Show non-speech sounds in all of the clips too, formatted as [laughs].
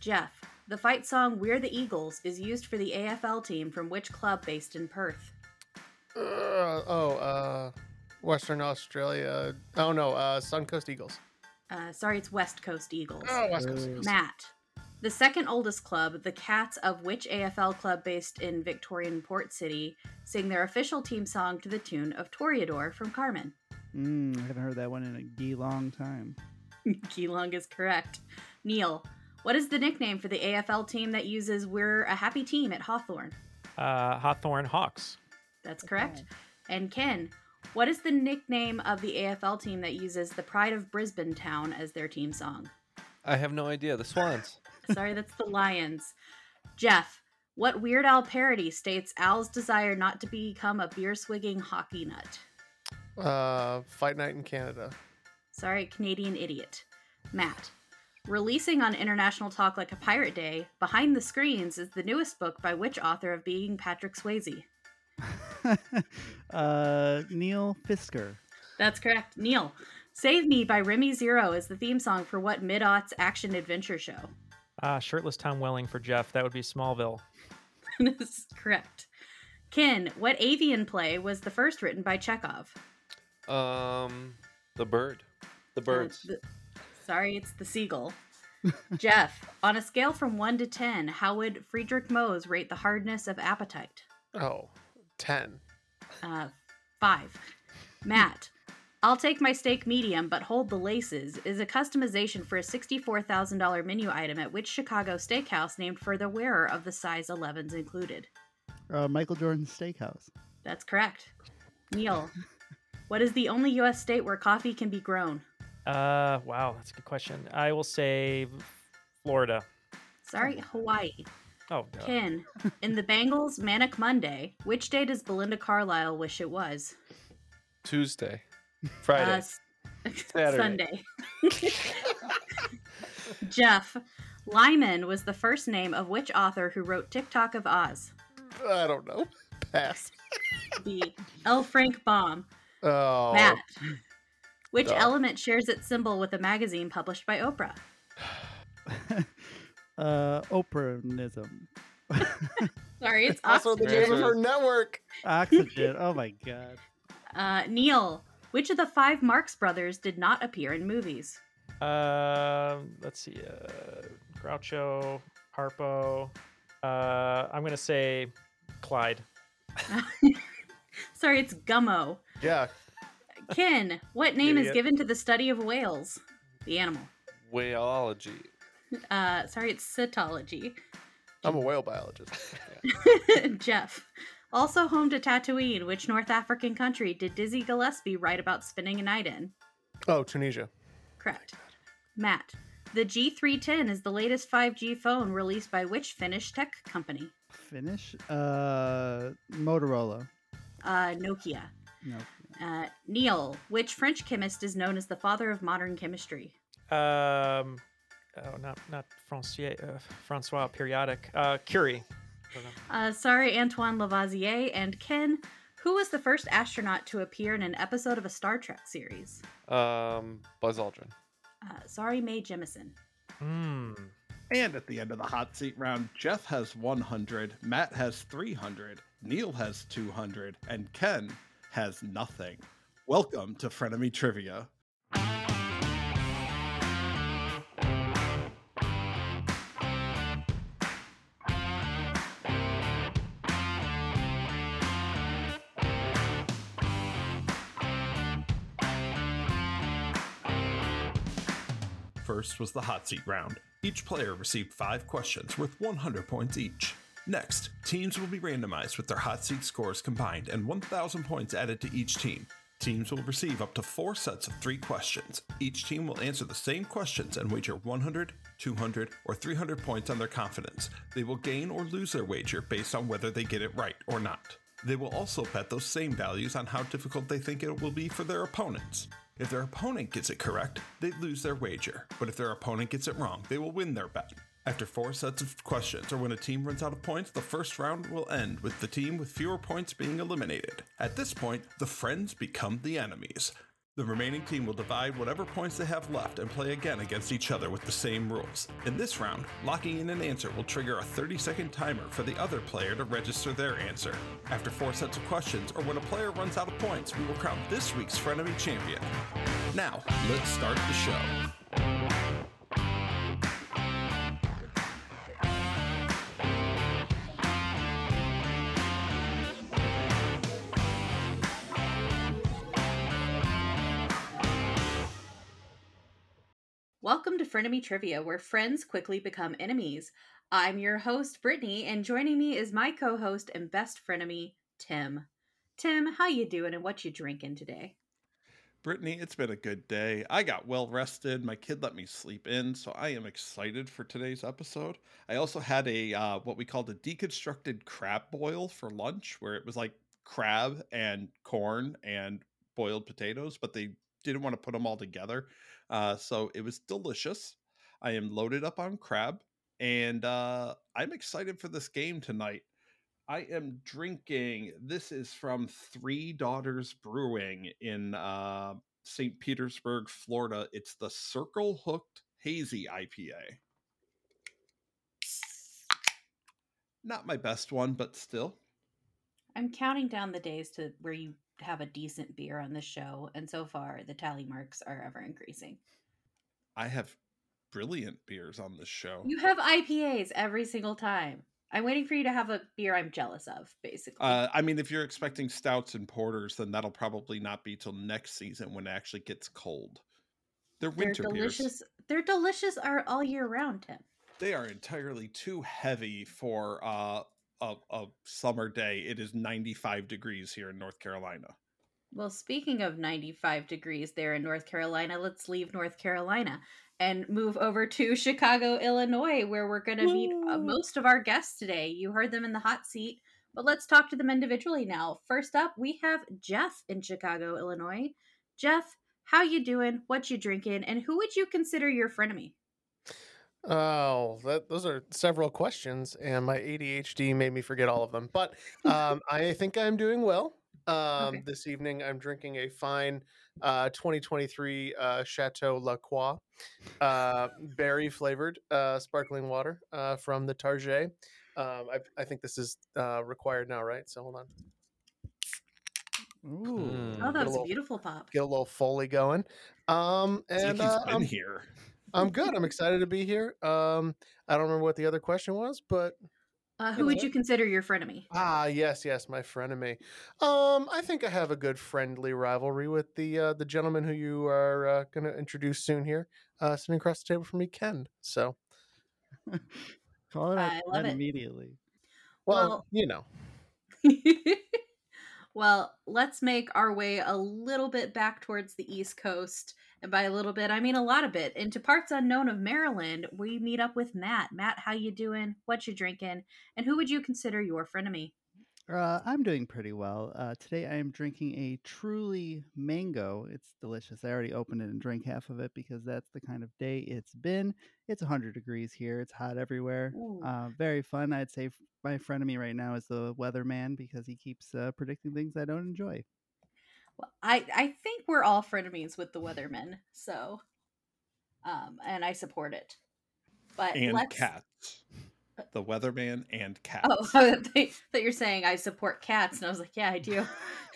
Jeff, the fight song We're the Eagles is used for the AFL team from which club based in Perth? Uh, oh, uh, Western Australia. Oh no, uh, Suncoast Eagles. Uh, sorry, it's West Coast Eagles. Oh, West Coast Eagles. Matt, the second oldest club, the Cats of which AFL club based in Victorian Port City, sing their official team song to the tune of Toreador from Carmen. Mm, I haven't heard that one in a gee long time. [laughs] Geelong is correct. Neal, what is the nickname for the AFL team that uses We're a Happy Team at Hawthorn? Uh, Hawthorn Hawks. That's correct. And Ken, what is the nickname of the AFL team that uses the Pride of Brisbane Town as their team song? I have no idea. The Swans. [laughs] Sorry, that's the Lions. Jeff, what Weird Al parody states Al's desire not to become a beer swigging hockey nut? Uh, Fight Night in Canada. Sorry, Canadian idiot. Matt, releasing on International Talk Like a Pirate Day, Behind the Screens is the newest book by which author of Being Patrick Swayze? [laughs] uh, Neal Fisker. That's correct. Neal, Save Me by Remy Zero is the theme song for what mid aughts action adventure show? Uh, shirtless Tom Welling for Jeff. That would be Smallville. [laughs] That's correct. Ken, what avian play was the first written by Chekhov? Um, the bird. The birds. Uh, the- sorry, it's the seagull. Jeff, on a scale from 1 to 10, how would Friedrich Mohs rate the hardness of apatite? Oh, 10. Uh, 5. Matt, I'll take my steak medium, but hold the laces is a customization for a $64,000 menu item at which Chicago steakhouse named for the wearer of the size 11s included. Uh, Michael Jordan's Steakhouse. That's correct. Neal, what is the only U.S. state where coffee can be grown? Uh, wow, that's a good question. I will say Florida. Sorry, Hawaii. Oh, duh. Ken, in the Bangles Manic Monday, which day does Belinda Carlisle wish it was? Tuesday. [laughs] Friday. Uh, [laughs] Saturday. Sunday. [laughs] Jeff, Lyman was the first name of which author who wrote Tik-Tok of Oz? I don't know. Pass. The L. Frank Baum. Oh, Matt, which Duh. element shares its symbol with a magazine published by Oprah? [sighs] Uh, Oprahism. [laughs] Sorry, it's also the name of her network. Oxygen. [laughs] oh my god. Uh, Neal, which of the five Marx brothers did not appear in movies? Um, let's see. Uh, Groucho, Harpo. Uh, I'm gonna say Clyde. [laughs] Sorry, it's Gummo. Yeah. Ken, what name is given to the study of whales? The animal. Whaleology. Uh, sorry, it's cetology. I'm a whale biologist. [laughs] [laughs] Jeff. Also home to Tatooine, which North African country did Dizzy Gillespie write about spending a night in? Oh, Tunisia. Correct. Matt. The G310 is the latest 5G phone released by which Finnish tech company? Finnish? Uh, Motorola. Uh, Nokia. No. Uh, Neal. Which French chemist is known as the father of modern chemistry? Um, oh, not not Francois, uh, Francois periodic. Uh, Curie. I don't know. Uh, sorry, Antoine Lavoisier. And Ken. Who was the first astronaut to appear in an episode of a Star Trek series? Um, Buzz Aldrin. Uh, sorry, Mae Jemison. Hmm. And at the end of the hot seat round, Jeff has 100, Matt has 300, Neal has 200, and Ken has nothing. Welcome to Frenemy Trivia. First was the hot seat round. Each player received five questions worth 100 points each. Next, teams will be randomized with their hot seat scores combined and 1,000 points added to each team. Teams will receive up to four sets of three questions. Each team will answer the same questions and wager 100, 200, or 300 points on their confidence. They will gain or lose their wager based on whether they get it right or not. They will also bet those same values on how difficult they think it will be for their opponents. If their opponent gets it correct, they lose their wager, but if their opponent gets it wrong, they will win their bet. After four sets of questions, or when a team runs out of points, the first round will end with the team with fewer points being eliminated. At this point, the friends become the enemies. The remaining team will divide whatever points they have left and play again against each other with the same rules. In this round, locking in an answer will trigger a 30 second timer for the other player to register their answer. After four sets of questions, or when a player runs out of points, we will crown this week's Frenemy champion. Now, let's start the show. Welcome to Frenemy Trivia, where friends quickly become enemies. I'm your host, Brittany, and joining me is my co-host and best frenemy, Tim. Tim, how you doing and what you drinking today? Brittany, it's been a good day. I got well rested. My kid let me sleep in, so I am excited for today's episode. I also had a uh, what we called a deconstructed crab boil for lunch, where it was like crab and corn and boiled potatoes, but they didn't want to put them all together. Uh, so it was delicious. I am loaded up on crab, and uh, I'm excited for this game tonight. I am drinking. This is from Three Daughters Brewing in uh, St. Petersburg, Florida. It's the Circle Hooked Hazy IPA. Not my best one, but still. I'm counting down the days to where you have a decent beer on the show, and so far the tally marks are ever increasing. I have brilliant beers on this show. You have IPAs every single time. I'm waiting for you to have a beer I'm jealous of, basically. Uh, I mean, if you're expecting stouts and porters, then that'll probably not be till next season when it actually gets cold. They're winter They're delicious. beers. They're delicious are all year round, Tim. They are entirely too heavy for uh, a, a summer day. It is 95 degrees here in North Carolina. Well, speaking of 95 degrees there in North Carolina, let's leave North Carolina and move over to Chicago, Illinois, where we're going to meet uh, most of our guests today. You heard them in the hot seat, but let's talk to them individually now. First up, we have Jeff in Chicago, Illinois. Jeff, how you doing? What you drinking? And who would you consider your frenemy? Oh, that, those are several questions, and my ADHD made me forget all of them. But [laughs] um, I think I'm doing well. Um, Okay. This evening, I'm drinking a fine uh, 2023 uh, Chateau La Croix uh, berry flavored uh, sparkling water uh, from the Target. Um, I, I think this is uh, required now, right? So hold on. Ooh. Oh, Get that a was a little- beautiful pop. Get a little Foley going. Um, It's like and he's uh, been I'm, here. I'm good. I'm excited to be here. Um, I don't remember what the other question was, but Uh, You who know would what? you consider your frenemy? Ah, yes, yes, my frenemy. Um, I think I have a good friendly rivalry with the uh, the gentleman who you are uh, going to introduce soon here, uh, sitting across the table from me, Ken. So, [laughs] Call it I out love it. immediately. well, Well- you know, [laughs] well, let's make our way a little bit back towards the East Coast. And by a little bit, I mean a lot of bit. Into parts unknown of Maryland, we meet up with Matt. Matt, how you doing? What you drinking? And who would you consider your frenemy? Uh, I'm doing pretty well. Uh, today I am drinking a truly mango. It's delicious. I already opened it and drank half of it because that's the kind of day it's been. It's 100 degrees here. It's hot everywhere. Uh, very fun. I'd say my frenemy right now is the weatherman because he keeps uh, predicting things I don't enjoy. Well, I I think we're all frenemies with the Weathermen, so um, and I support it. But And let's. cats. The weatherman and cats. Oh, that that you're saying I support cats, and I was like, yeah, I do.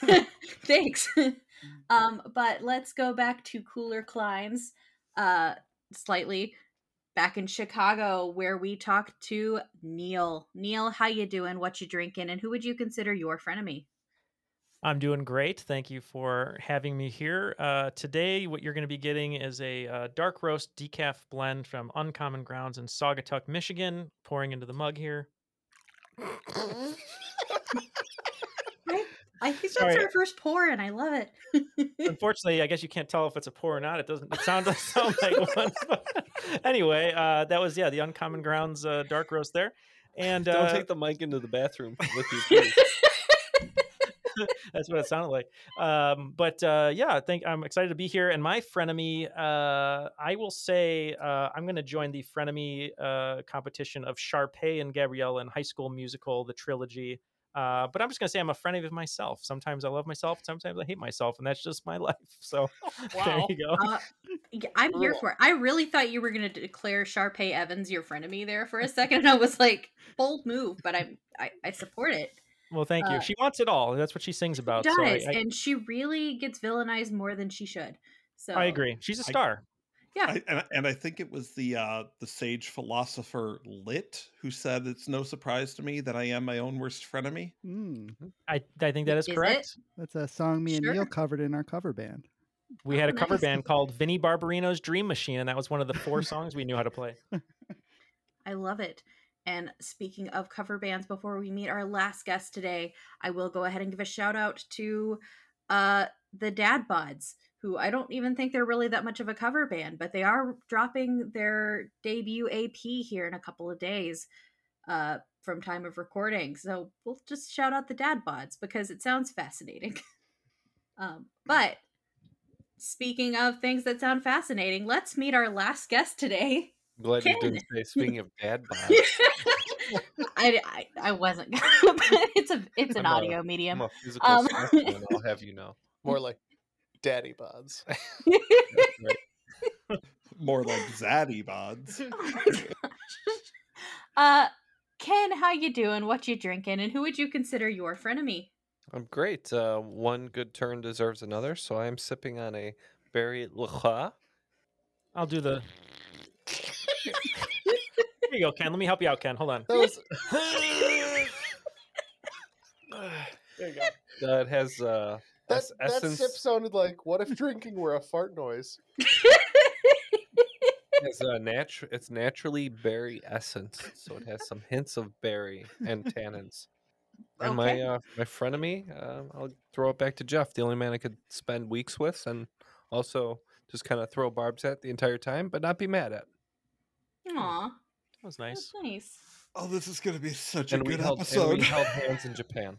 [laughs] [laughs] Thanks. [laughs] um, but let's go back to cooler climes, uh, slightly back in Chicago, where we talked to Neal. Neal, how you doing? What you drinking? And who would you consider your frenemy? I'm doing great. Thank you for having me here. Uh, today, what you're going to be getting is a uh, dark roast decaf blend from Uncommon Grounds in Saugatuck, Michigan. Pouring into the mug here. I think that's Sorry. our first pour, and I love it. [laughs] Unfortunately, I guess you can't tell if it's a pour or not. It doesn't. It sounds sound like one. [laughs] But anyway, uh, that was yeah the Uncommon Grounds uh, dark roast there, and Don't uh, take the mic into the bathroom with you. [laughs] [laughs] That's what it sounded like. Um, but uh, yeah, I think I'm excited to be here. And my frenemy, uh, I will say, uh, I'm going to join the frenemy uh, competition of Sharpay and Gabrielle in High School Musical, the trilogy. Uh, but I'm just gonna say I'm a frenemy of myself. Sometimes I love myself, sometimes I hate myself, and that's just my [laughs] life. So [laughs] there you go. Uh, I'm here for it. I really thought you were going to declare Sharpay Evans your frenemy there for a second. And I was like, bold move, but I'm, I, I support it. Well, thank you. uh, She wants it all. That's what she sings about. She So I, does. I, and she really gets villainized more than she should. So I agree. She's a star. Yeah. I, and, and I think it was the uh, the sage philosopher Lit who said it's no surprise to me that I am my own worst frenemy. Mm, I, I think that is Is it? correct. that's a song me and Neal covered in our cover band. We had Oh, a cover band called Vinnie Barbarino's Dream Machine, and that was one of the four songs we knew how to play. [laughs] I love it. And speaking of cover bands, before we meet our last guest today, I will go ahead and give a shout out to uh, the Dad Buds, who I don't even think they're really that much of a cover band, but they are dropping their debut AP here in a couple of days uh, from time of recording. So we'll just shout out the Dad Buds because it sounds fascinating. [laughs] um, but speaking of things that sound fascinating, let's meet our last guest today. Glad you Ken. didn't say [laughs] speaking of dad bods. [laughs] I, I I wasn't gonna, [laughs] but it's a it's an I'm a- audio I'm medium. a physical Um, specimen, I'll have you know. More like daddy bods. More like Zaddy bods. Oh. Uh, Ken, how you doing? What you drinking? And who would you consider your frenemy? I'm great. Uh, one good turn deserves another, so I'm sipping on a berry LaCroix. I'll do the. Here you go, Ken. Let me help you out, Ken. Hold on. That was [laughs] there you go. Uh, it has uh, that, es- that essence. sip sounded like what if drinking were a fart noise? [laughs] it's a natu- It's naturally berry essence, so it has some hints of berry and tannins. And my uh, my frenemy, uh, I'll throw it back to Jeff, the only man I could spend weeks with, and also just kind of throw barbs at the entire time, but not be mad at. Aw, That was that's nice. nice. Oh, this is going to be such And a good held and episode. we held [laughs] hands in Japan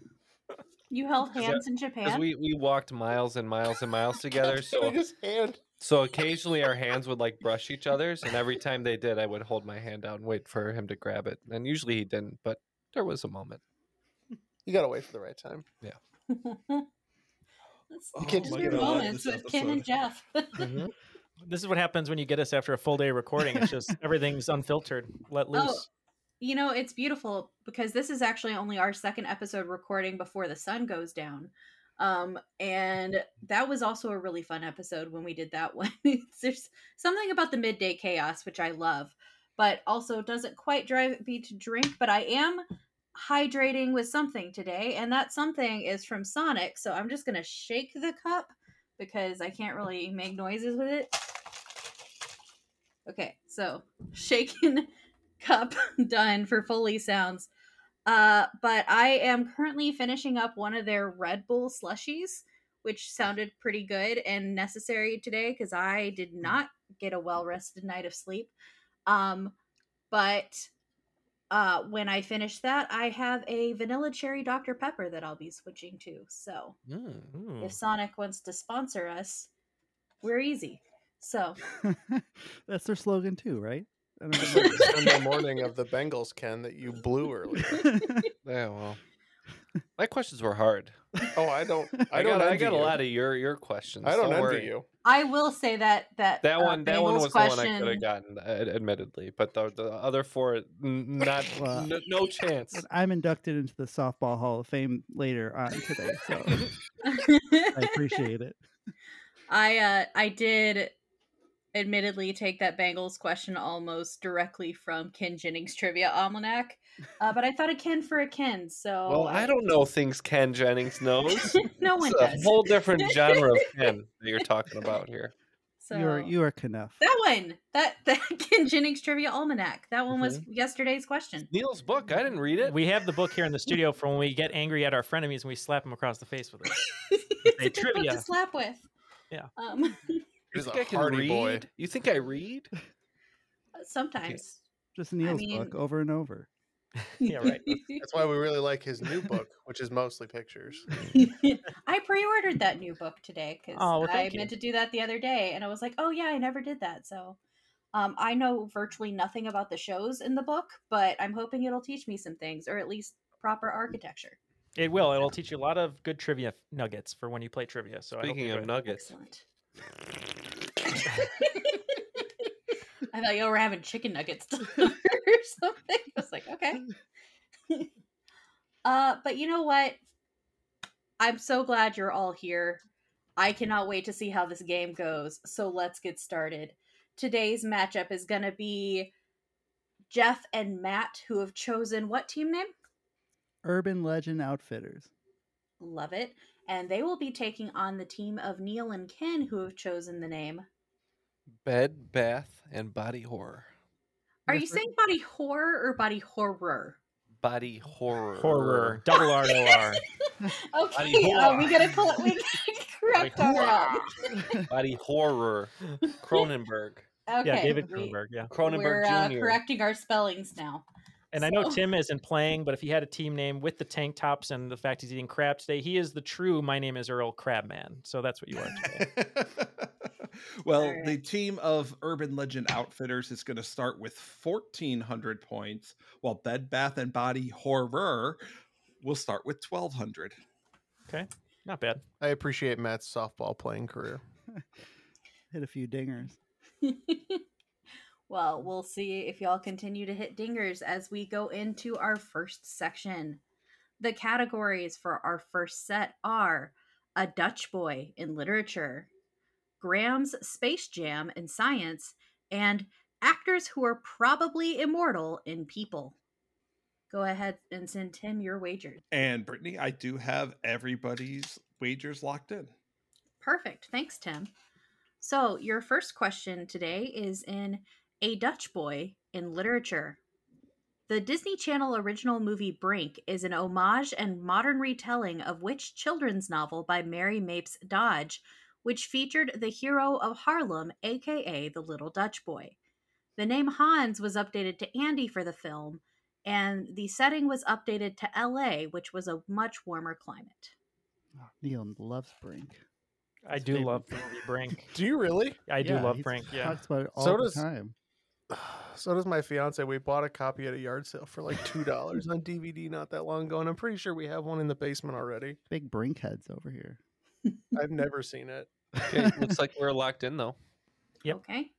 You held that- hands in Japan. we we walked miles and miles and miles [laughs] together. So his hand. so occasionally our hands would like brush each other's, and every time they did, I would hold my hand out and wait for him to grab it. And usually he didn't, but there was a moment. You gotta wait for the right time. Let's [laughs] Oh can't just just your get on moments with Ken and Jeff. Mhm. This is what happens when you get us after a full day of recording. It's just [laughs] everything's unfiltered, let loose. Oh, you know, it's beautiful because this is actually only our second episode recording before the sun goes down. Um, and that was also a really fun episode when we did that one. [laughs] There's something about the midday chaos, which I love, but also doesn't quite drive me to drink. But I am hydrating with something today, and that something is from Sonic. So I'm just gonna shake the cup because I can't really make noises with it. Okay, so shaken [laughs] cup [laughs] done for Foley sounds. Uh, but I am currently finishing up one of their Red Bull slushies, which sounded pretty good and necessary today because I did not get a well rested night of sleep. Um, but uh, when I finish that, I have a vanilla cherry Dr. Pepper that I'll be switching to. So Mm. If Sonic wants to sponsor us, we're easy. So [laughs] That's their slogan too, right? I don't remember. Sunday morning of the Bangles, Ken, that you blew earlier. [laughs] Yeah, well, [laughs] my questions were hard. Oh, I don't. [laughs] I, I, don't. got I envy got a lot of your your questions. I don't, envy worry. you. I will say that that That uh, one, that one Bangles was the one I could have gotten, uh, admittedly, but the, the other four, [laughs] not, Well, n- no chance. I'm inducted into the softball Hall of Fame later on today, so I appreciate it. I uh I did admittedly take that Bangles question almost directly from Ken Jennings Trivia Almanac. Uh, but I thought a Ken for a Ken, so Well, I don't know things Ken Jennings knows. [laughs] no one it's a whole different [laughs] genre of Ken that you're talking about here. So You are you are Knuff. that one, that [laughs] that Ken Jennings Trivia Almanac, that one was Mm-hmm. yesterday's question. Neal's book. I didn't read it. We have the book here in the studio for when we get angry at our frenemies and we slap them across the face with it. it's Say a good book trivia. to slap with. Yeah. Um, you think a I can hardy read? boy. You think I read? [laughs] sometimes. Just Neal's mean- book over and over. [laughs] Yeah, right. [laughs] That's why we really like his new book, which is mostly pictures. I pre-ordered that new book today because Oh, well, I thank meant to do that the other day, and I was like, "Oh yeah, I never did that." So, um, I know virtually nothing about the shows in the book, but I'm hoping it'll teach me some things, or at least proper architecture. It will. It'll teach you a lot of good trivia nuggets for when you play trivia. So I hope Speaking of nuggets, Excellent. I thought y'all were having chicken nuggets [laughs] or something. I was like, okay. [laughs] uh, but you know what? I'm so glad you're all here. I cannot wait to see how this game goes. So let's get started. Today's matchup is going to be Jeff and Matt, who have chosen what team name? Urban Legend Outfitters. Love it. And they will be taking on the team of Neal and Ken, who have chosen the name. Bed, bath, and body horror. Are Yes, you saying body horror or body horror? Body horror. Horror. Double R O R. [laughs] Okay, uh, we gotta call it. We [laughs] gotta correct our. Um, Body horror. Cronenberg. [laughs] okay, Yeah, David Cronenberg. Yeah. Cronenberg We're uh, Jr. correcting our spellings now. And I know Tim isn't playing, but if he had a team name with the tank tops and the fact he's eating crab today, he is the true My Name is Earl Crabman. So that's what you are today. Well, the team of Urban Legend Outfitters is going to start with 1,400 points, while Bed Bath and Body Horror will start with 1,200. Okay, Not bad. I appreciate Matt's softball playing career. [laughs] Hit a few dingers. [laughs] well, we'll see if y'all continue to hit dingers as we go into our first section. The categories for our first set are A Dutch Boy in Literature, Graham's Space Jam in Science, and Actors Who Are Probably Immortal in People. Go ahead and send Tim your wagers. And Brittany, I do have everybody's wagers locked in. Perfect. Thanks, Tim. So, your first question today is in A Dutch Boy in Literature. The Disney Channel original movie Brink is an homage and modern retelling of which children's novel by Mary Mapes Dodge, which featured the hero of Harlem, aka the Little Dutch Boy. The name Hans was updated to Andy for the film, and the setting was updated to LA, which was a much warmer climate. Oh, Neal loves Brink. I His do favorite love [laughs] Brink. Do you really? I do Yeah, love Brink. Yeah. Talks about it all So the does- time. [sighs] So does my fiance. We bought a copy at a yard sale for like two dollars on DVD not that long ago, and I'm pretty sure we have one in the basement already. Big Brink heads over here. I've never seen it. Okay, looks like we're locked in though. Yep. Okay.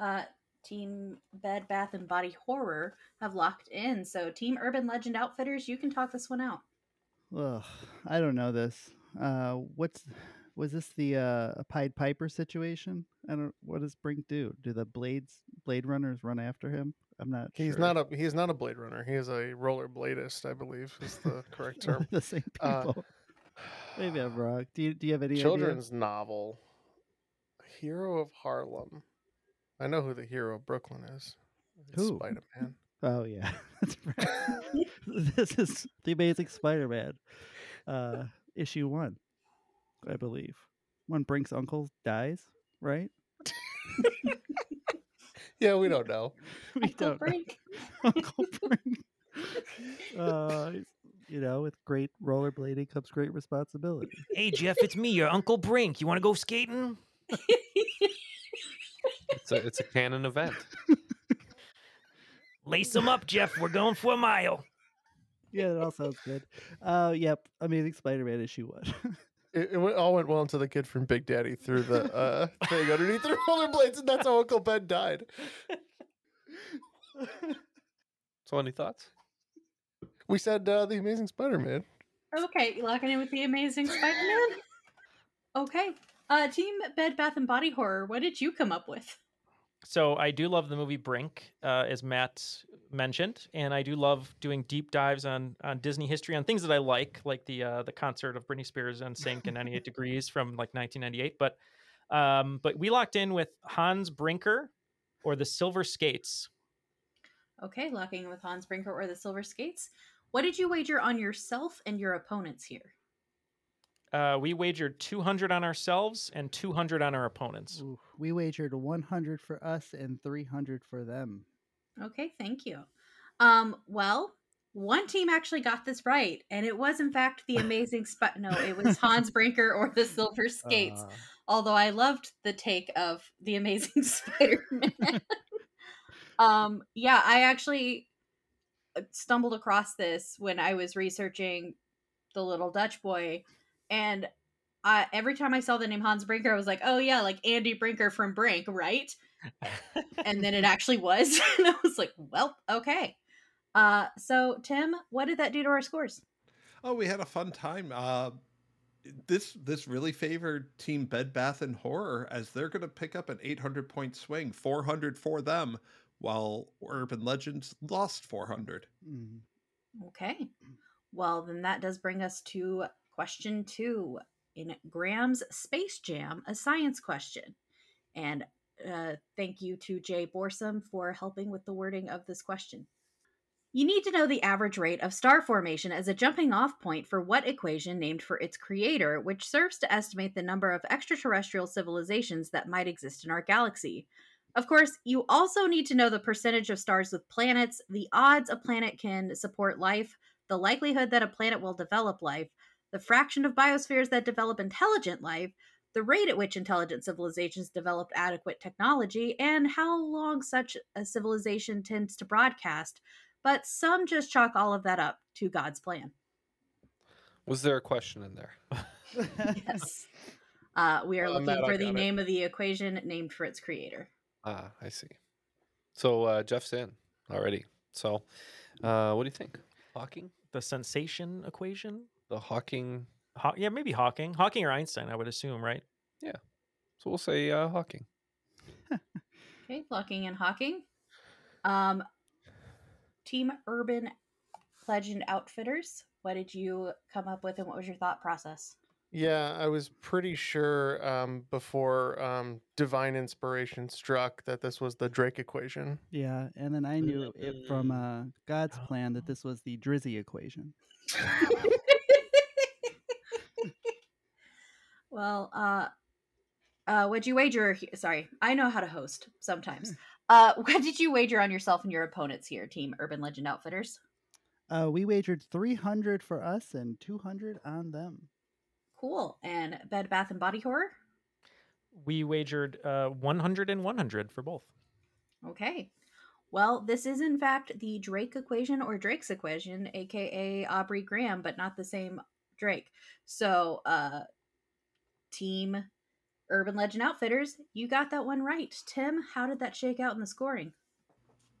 Uh, Team Bed Bath and Body Horror have locked in. So Team Urban Legend Outfitters, you can talk this one out. Ugh, I don't know this. Uh, what's was this the uh, Pied Piper situation? I don't. What does Brink do? Do the blades Blade Runners run after him? I'm not. He's sure. not a he's not a blade runner. He is a roller bladist, I believe, is the correct [laughs] term. the same Uh, people. Maybe I'm wrong. Do you do you have any idea? Children's novel. Hero of Harlem. I know who the hero of Brooklyn is. Who? Spider Man. Oh yeah, [laughs] that's right. [laughs] this is the Amazing Spider-Man, uh, issue one, I believe. When Brink's uncle dies, right? [laughs] Yeah, we don't know. We Uncle don't know. Uncle Brink. Uh, he's- you know, with great rollerblading comes great responsibility. [laughs] Hey Jeff, it's me, your Uncle Brink. You want to go skating? It's a it's a canon event. [laughs] Lace them up, Jeff. We're going for a mile. Yeah, that all sounds good. Uh, yep, Amazing Spider-Man issue one. [laughs] It, it went- all went well until the kid from Big Daddy threw the uh, thing underneath the rollerblades, and that's how Uncle Ben died. So any thoughts? We said uh, the Amazing Spider-Man. Okay, you locking in with the Amazing Spider-Man. Okay. Uh, Team Bed Bath and Body Horror, what did you come up with? So I do love the movie Brink, uh, as Matt mentioned, and I do love doing deep dives on on Disney history on things that I like, like the uh, the concert of Britney Spears and Sync in 98 [laughs] Degrees from like 1998. But um, but we locked in with Hans Brinker or the Silver Skates. Okay, locking in with Hans Brinker or the Silver Skates. What did you wager on yourself and your opponents here? Uh, we wagered 200 on ourselves and 200 on our opponents. Ooh, we wagered 100 for us and 300 for them. Okay, thank you. Um, well, one team actually got this right, and it was in fact the Amazing Sp- No, it was Hans [laughs] Brinker or the Silver Skates. Uh, although I loved the take of the Amazing [laughs] Spider-Man. [laughs] um, yeah, I actually stumbled across this when I was researching the little Dutch boy, and uh, every time I saw the name Hans Brinker, I was like, oh yeah, like Andy Brinker from Brink, right? [laughs] and then it actually was, [laughs] and I was like, well, okay. Uh, so Tim, what did that do to our scores? Oh, we had a fun time. Uh, this this really favored Team Bed Bath and Horror as they're going to pick up an 800 point swing, 400 for them, while Urban Legends lost 400. Mm. Okay. Well, then that does bring us to question two in Graham's Space Jam, a science question. And uh, thank you to Jay Borsum for helping with the wording of this question. You need to know the average rate of star formation as a jumping off point for what equation named for its creator, which serves to estimate the number of extraterrestrial civilizations that might exist in our galaxy. Of course, you also need to know the percentage of stars with planets, the odds a planet can support life, the likelihood that a planet will develop life, the fraction of biospheres that develop intelligent life, the rate at which intelligent civilizations develop adequate technology, and how long such a civilization tends to broadcast. But some just chalk all of that up to God's plan. Was there a question in there? [laughs] yes. Uh, we are Uh, looking for the got it. name of the equation named for its creator. Ah, I see. So uh, Jeff's in already. So, uh, what do you think? Hawking? the sensation equation. The Hawking? Haw- yeah, maybe Hawking, Hawking or Einstein, I would assume, right? Yeah. So we'll say uh, Hawking. [laughs] Okay, Hawking and Hawking. Um, Team Urban Legend Outfitters. What did you come up with, and what was your thought process? Yeah, I was pretty sure um, before um, divine inspiration struck that this was the Drake equation. Yeah, and then I knew it from Mm. uh, God's plan that this was the Drizzy equation. [laughs] well, uh, uh, what'd you wager? Sorry, I know how to host sometimes. [laughs] uh, what did you wager on yourself and your opponents here, Team Urban Legend Outfitters? Uh, we wagered 300 for us and 200 on them. Cool. And Bed Bath and Body Horror. We wagered uh, 100 and 100 for both. Okay. Well, this is in fact the Drake equation or Drake's equation, aka Aubrey Graham, but not the same Drake. So, uh team Urban Legend Outfitters, you got that one right. Tim, how did that shake out in the scoring?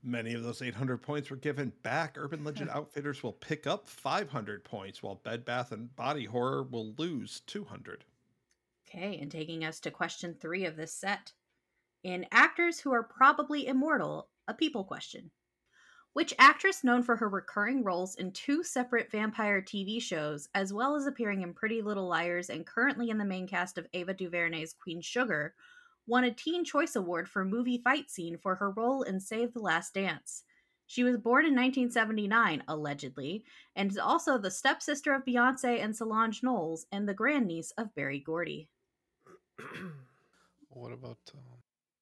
Many of those 800 points were given back. Urban hmm. Legend Outfitters will pick up 500 points, while Bed Bath and Body Horror will lose 200. Okay, and taking us to question three of this set. In actors who are probably immortal, a people question. Which actress, known for her recurring roles in two separate vampire TV shows, as well as appearing in Pretty Little Liars and currently in the main cast of Ava DuVernay's Queen Sugar, won a Teen Choice Award for movie fight scene for her role in Save the Last Dance? She was born in 1979, allegedly, and is also the stepsister of Beyonce and Solange Knowles and the grandniece of Berry Gordy. [clears throat] What about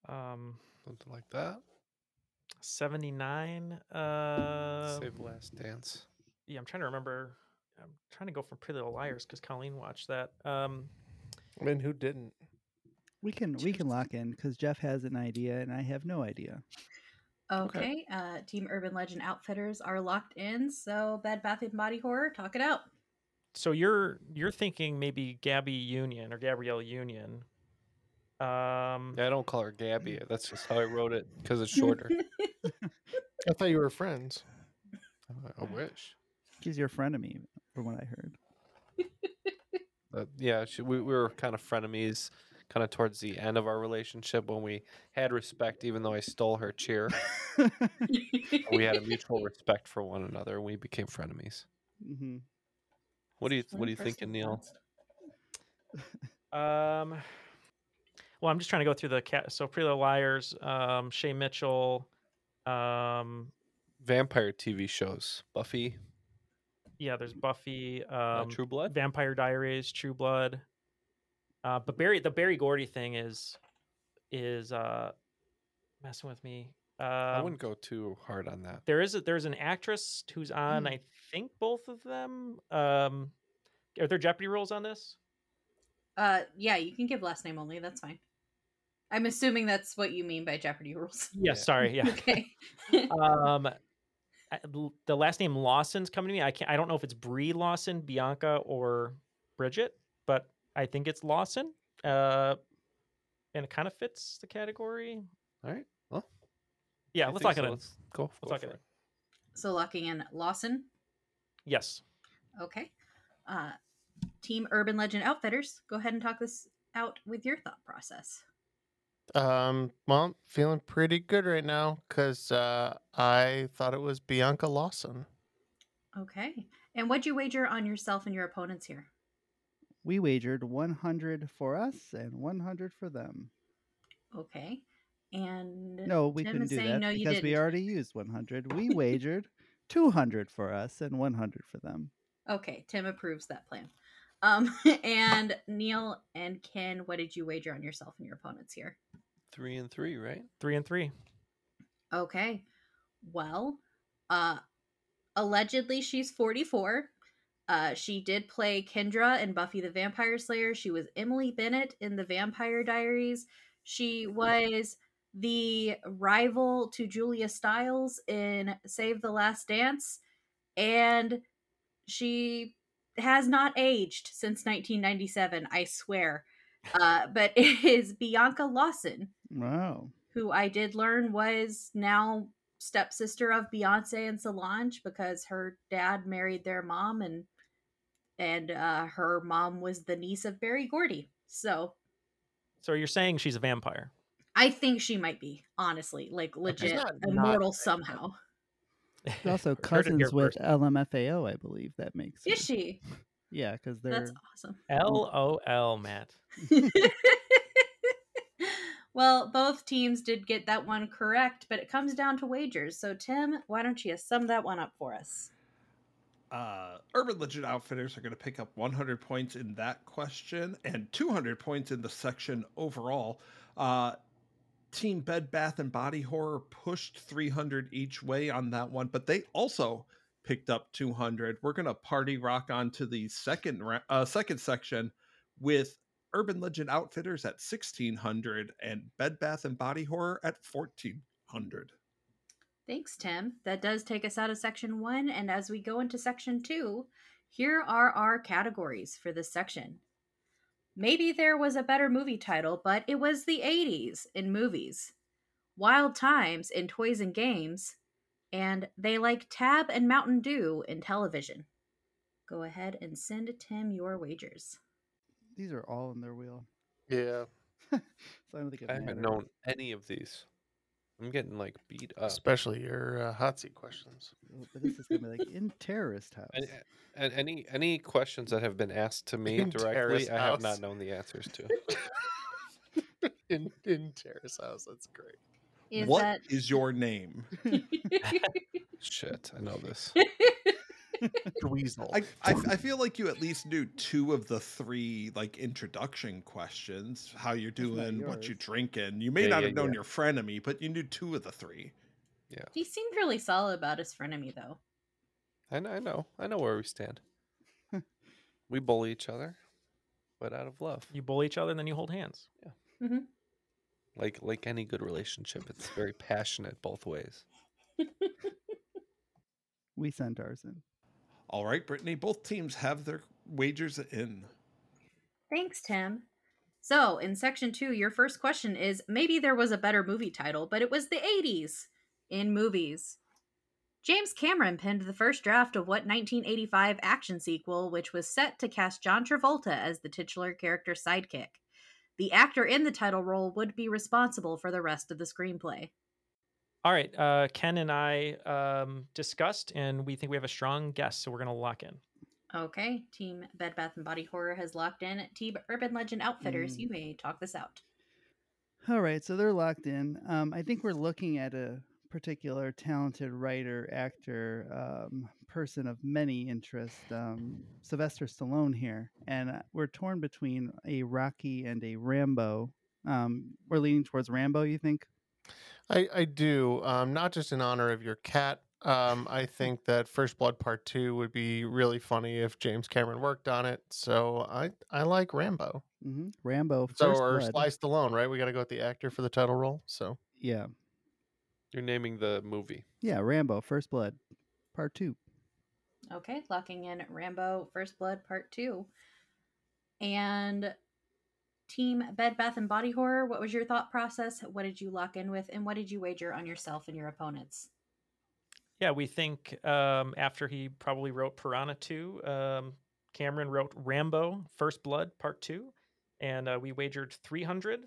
um, Um, something like that? 79. Uh, Save the Last Dance. yeah, I'm trying to remember. I'm trying to go from Pretty Little Liars because Colleen watched that. Um, I mean, who didn't? We can we can lock in because Jeff has an idea and I have no idea. Okay, uh, Team Urban Legend Outfitters are locked in. So Bed Bath and Body Horror, talk it out. so you're you're thinking maybe Gabby Union or Gabrielle Union. Um, Yeah, I don't call her Gabby. That's just how I wrote it because it's shorter. [laughs] I thought you were friends. I- I [laughs] wish. She's your friend of me, from what I heard. But [laughs] yeah, she, we, we were kind of frenemies, kind of towards the end of our relationship when we had respect, even though I stole her cheer. we had a mutual [laughs] respect for one another, and we became frenemies. hmm What do you What are you person thinking, Neal? Um, well, I'm just trying to go through the cat. So Pretty Little Liars, um, Shay Mitchell, um, Vampire TV shows: Buffy, yeah, there's Buffy, uh, um, True Blood. Vampire Diaries, True Blood. Uh, but Berry, the Berry Gordy thing is is uh, messing with me. Um, I wouldn't go too hard on that. There is a, there's an actress who's on. I think both of them. Um, are there Jeopardy rules on this? uh, yeah, you can give last name only. That's fine. I'm assuming that's what you mean by Jeopardy rules. [laughs] Yes. Sorry. Yeah. okay. [laughs] um I- l- the last name Lawson's coming to me. I can't. I don't know if it's Brie Lawson, Bianca, or Bridget, but I think it's Lawson. Uh, and it kind of fits the category. All right. Well, Yeah, I let's lock so. it in. Let's go. Let's go lock it in. So locking in Lawson. Yes. Okay. Uh, Team Urban Legend Outfitters, go ahead and talk this out with your thought process. Um, well, feeling pretty good right now because uh, I thought it was Bianca Lawson. Okay. And what'd you wager on yourself and your opponents here? We wagered 100 for us and 100 for them. Okay. And No, we Tim couldn't is do saying that no, because we didn't. already used 100. We wagered 200 for us and 100 for them. Okay, Tim approves that plan. Um, [laughs] and Neal and Ken, what did you wager on yourself and your opponents here? Three and three, right? Three and three. Okay. Well, uh allegedly she's 44. Uh she did play Kendra in Buffy the Vampire Slayer. She was Emily Bennett in The Vampire Diaries. She was the rival to Julia Stiles in Save the Last Dance and she has not aged since 1997, I swear. Uh but [laughs] it is Bianca Lawson Wow. who I did learn was now stepsister of Beyonce and Solange because her dad married their mom and and uh, her mom was the niece of Berry Gordy. So So you're saying she's a vampire? I think she might be honestly like legit not not immortal a somehow. [laughs] She's also Heard it here cousins with first. LMFAO, I believe that makes Is sense. she? Yeah, because they're That's awesome. L O L, Matt. [laughs] well, both teams did get that one correct, but it comes down to wagers. So Tim, why don't you sum that one up for us? Uh, Urban Legend Outfitters are going to pick up 100 points in that question and 200 points in the section overall. Uh, Team Bed Bath and Body Horror pushed 300 each way on that one, but they also picked up 200. We're going to party rock on to the second uh, second section with Urban Legend Outfitters at 1600 and Bed Bath and Body Horror at 1400. Thanks, Tim. That does take us out of section one. And as we go into section two, here are our categories for this section. Maybe there was a better movie title, but it was the 80s in movies. Wild Times in toys and games. And they like Tab and Mountain Dew in television. Go ahead and send Tim your wagers. these are all in their wheel. Yeah, [laughs] so I don't think it I haven't known any of these. I'm getting like beat up. especially your uh, hot seat questions. But this is gonna be like in terrorist house. And, and any any questions that have been asked to me In directly, I have not known the answers to. [laughs] in in Terrace House, that's great. Is What is that your name? [laughs] Shit, I know this. [laughs] Dweezil. I, I I feel like you at least knew two of the three like introduction questions. How you're doing, what you yours. drinking. You may Yeah, not yeah, have known yeah. your frenemy, but you knew two of the three. Yeah, he seemed really solid about his frenemy, though. I know, I know, I know where we stand. we bully each other, but out of love. You bully each other and then you hold hands. Yeah. Mm-hmm. Like like any good relationship, it's very passionate both ways. [laughs] we sent ours in. All right, Brittany. Both teams have their wagers in. Thanks, Tim. So, in section two, your first question is maybe there was a better movie title, but it was the 80s in movies. James Cameron penned the first draft of what 1985 action sequel, which was set to cast John Travolta as the titular character sidekick. The actor in the title role would be responsible for the rest of the screenplay. All right. Uh, Ken and I um, discussed, and we think we have a strong guess, so we're going to lock in. Okay, Team Bed Bath and Body Horror has locked in. Team Urban Legend Outfitters, Mm. you may talk this out. All right, so they're locked in. Um, I think we're looking at a particular talented writer, actor, um, person of many interests, um, Sylvester Stallone here, and uh, we're torn between a Rocky and a Rambo. Um, we're leaning towards Rambo. You think? I, I do, um, not just in honor of your cat. Um, I [laughs] think that First Blood Part Two would be really funny if James Cameron worked on it. So I I like Rambo. hmm Rambo. So First or Blood. Sly Stallone, right? We got to go with the actor for the title role. So Yeah, You're naming the movie. yeah, Rambo. First Blood. Part Two. Okay, locking in Rambo First Blood Part 2. And Team Bed Bath and Body Horror, what was your thought process? What did you lock in with and what did you wager on yourself and your opponents? Yeah, we think um, after he probably wrote Piranha 2, um, Cameron wrote Rambo First Blood Part 2, and uh, we wagered 300.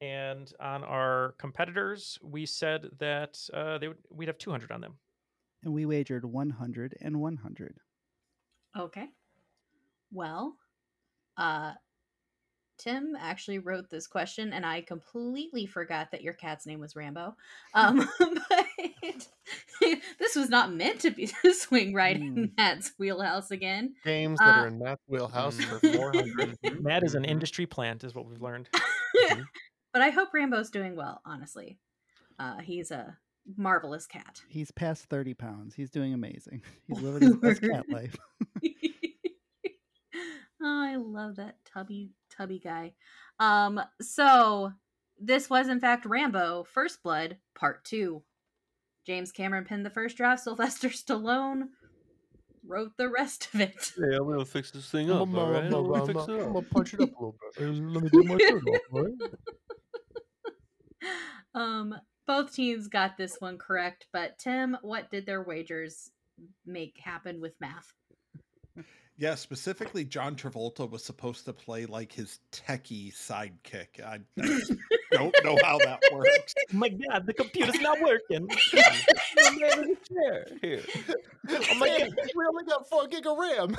And on our competitors, we said that uh, they would, we'd have 200 on them. And we wagered 100 and 100. Okay. Well, uh Tim actually wrote this question and I completely forgot that your cat's name was Rambo. Um [laughs] [laughs] but [laughs] this was not meant to be the swing right in Hmm. Matt's wheelhouse again. Games that Uh, are in Matt's wheelhouse for Mm. 400. Matt is an industry plant, is what we've learned. but I hope Rambo's doing well, honestly. Uh he's a marvelous cat. He's past 30 pounds. He's doing amazing. He's living his best cat life. oh, I love that tubby tubby guy. Um, so this was in fact Rambo First Blood Part Two. James Cameron penned the first draft. [laughs] Sylvester Stallone wrote the rest of it. Yeah, I'm gonna fix this thing I'm up. gonna all right? I'm gonna fix it I'm gonna punch it up a little bit. [laughs] Let me do my shirt off, all right? [laughs] um, both teams got this one correct, but Tim, what did their wagers make happen with math? Yeah, specifically, John Travolta was supposed to play like his techie sidekick. I, I don't know how that works. [laughs] Oh my god, the computer's not working. [laughs] [laughs] I'm in the chair here. Oh my god, we only got four gig of RAM.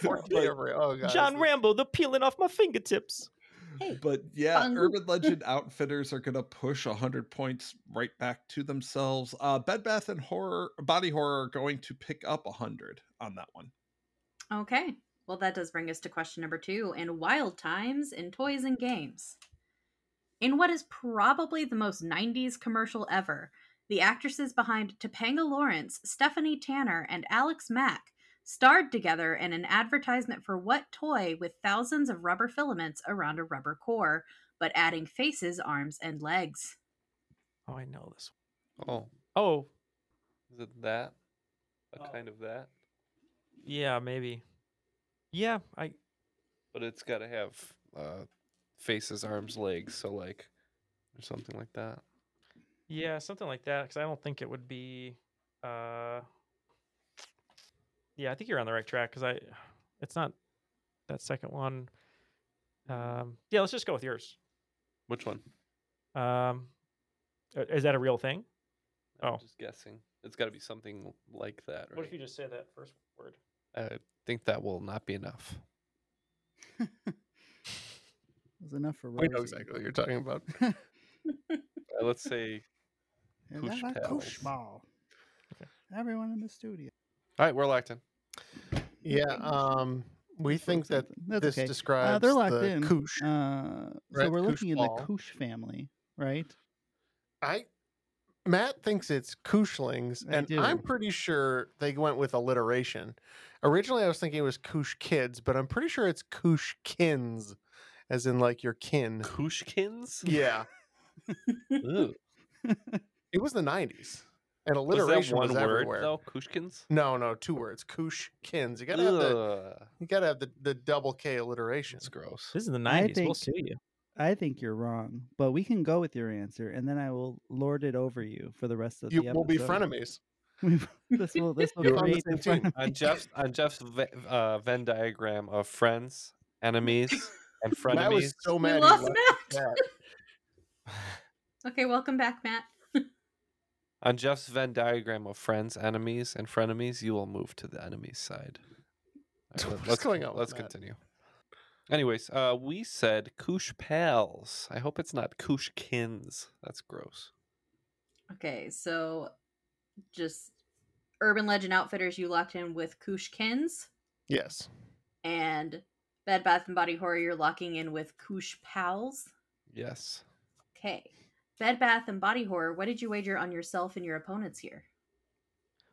four gig of RAM. Oh god. John Rambo, they're peeling off my fingertips. Hey, But yeah, Fun. Urban Legend Outfitters are gonna push hundred points right back to themselves. Uh, Bed Bath and Horror, Body Horror are going to pick up hundred on that one. Okay. Well, that does bring us to question number two in Wild Times in Toys and Games. In what is probably the most 90s commercial ever, the actresses behind Topanga Lawrence, Stephanie Tanner, and Alex Mack starred together in an advertisement for what toy with thousands of rubber filaments around a rubber core, but adding faces, arms, and legs? Oh, I know this. Oh, Oh, is it that? A Oh. kind of that? Yeah, maybe. Yeah, I But it's got to have uh, faces, arms, legs. So like, or something like that. yeah, something like that cuz I don't think it would be uh Yeah, I think you're on the right track cuz I it's not that second one. Um yeah, let's just go with yours. Which one? Um is that a real thing? I'm Oh. just guessing. It's got to be something like that, right? What if you just say that first word? I think that will not be enough. [laughs] It was enough for We know exactly what you're talking about. [laughs] Uh, let's say. And Koosh then a pals. koosh ball. Okay. Everyone in the studio. All right, we're locked in. Yeah, um, we Let's think that. That's this okay. describes Uh, they're locked the in. Koosh. Uh, so we're koosh looking in the Koosh family, right? I Matt thinks it's Kooshlings, I and I'm pretty sure they went with alliteration. Originally, I was thinking it was Koosh Kids, but I'm pretty sure it's Kooshkins, as in like your kin. Kooshkins? Yeah, Ooh. [laughs] it was the '90s, and Was that alliteration one was, word everywhere. though? Kooshkins? No, no, two words. Kooshkins. You gotta have the Ugh, you gotta have the, the double K alliteration. It's gross. This is the I 90s. We'll think- sue you. I think you're wrong, but we can go with your answer, and then I will lord it over you for the rest of the You the will be frenemies. This will this will You're on the create the on. Jeff's on Jeff's Ve- uh, Venn diagram of friends, enemies, and frenemies. [laughs] Matt was frenemies. so We mad. he lost left Matt. [laughs] Okay, welcome back, Matt. [laughs] on Jeff's Venn diagram of friends, enemies, and frenemies, you will move to the enemies side. All What's let's going on Let's Matt? continue. Anyways, uh, we said Koosh pals. I hope it's not Kooshkins. That's gross. Okay, so just Urban Legend Outfitters, you locked in with Kooshkins, Yes. and Bed Bath and Body Horror, you're locking in with Koosh Pals. Yes. Okay, Bed Bath and Body Horror, what did you wager on yourself and your opponents here?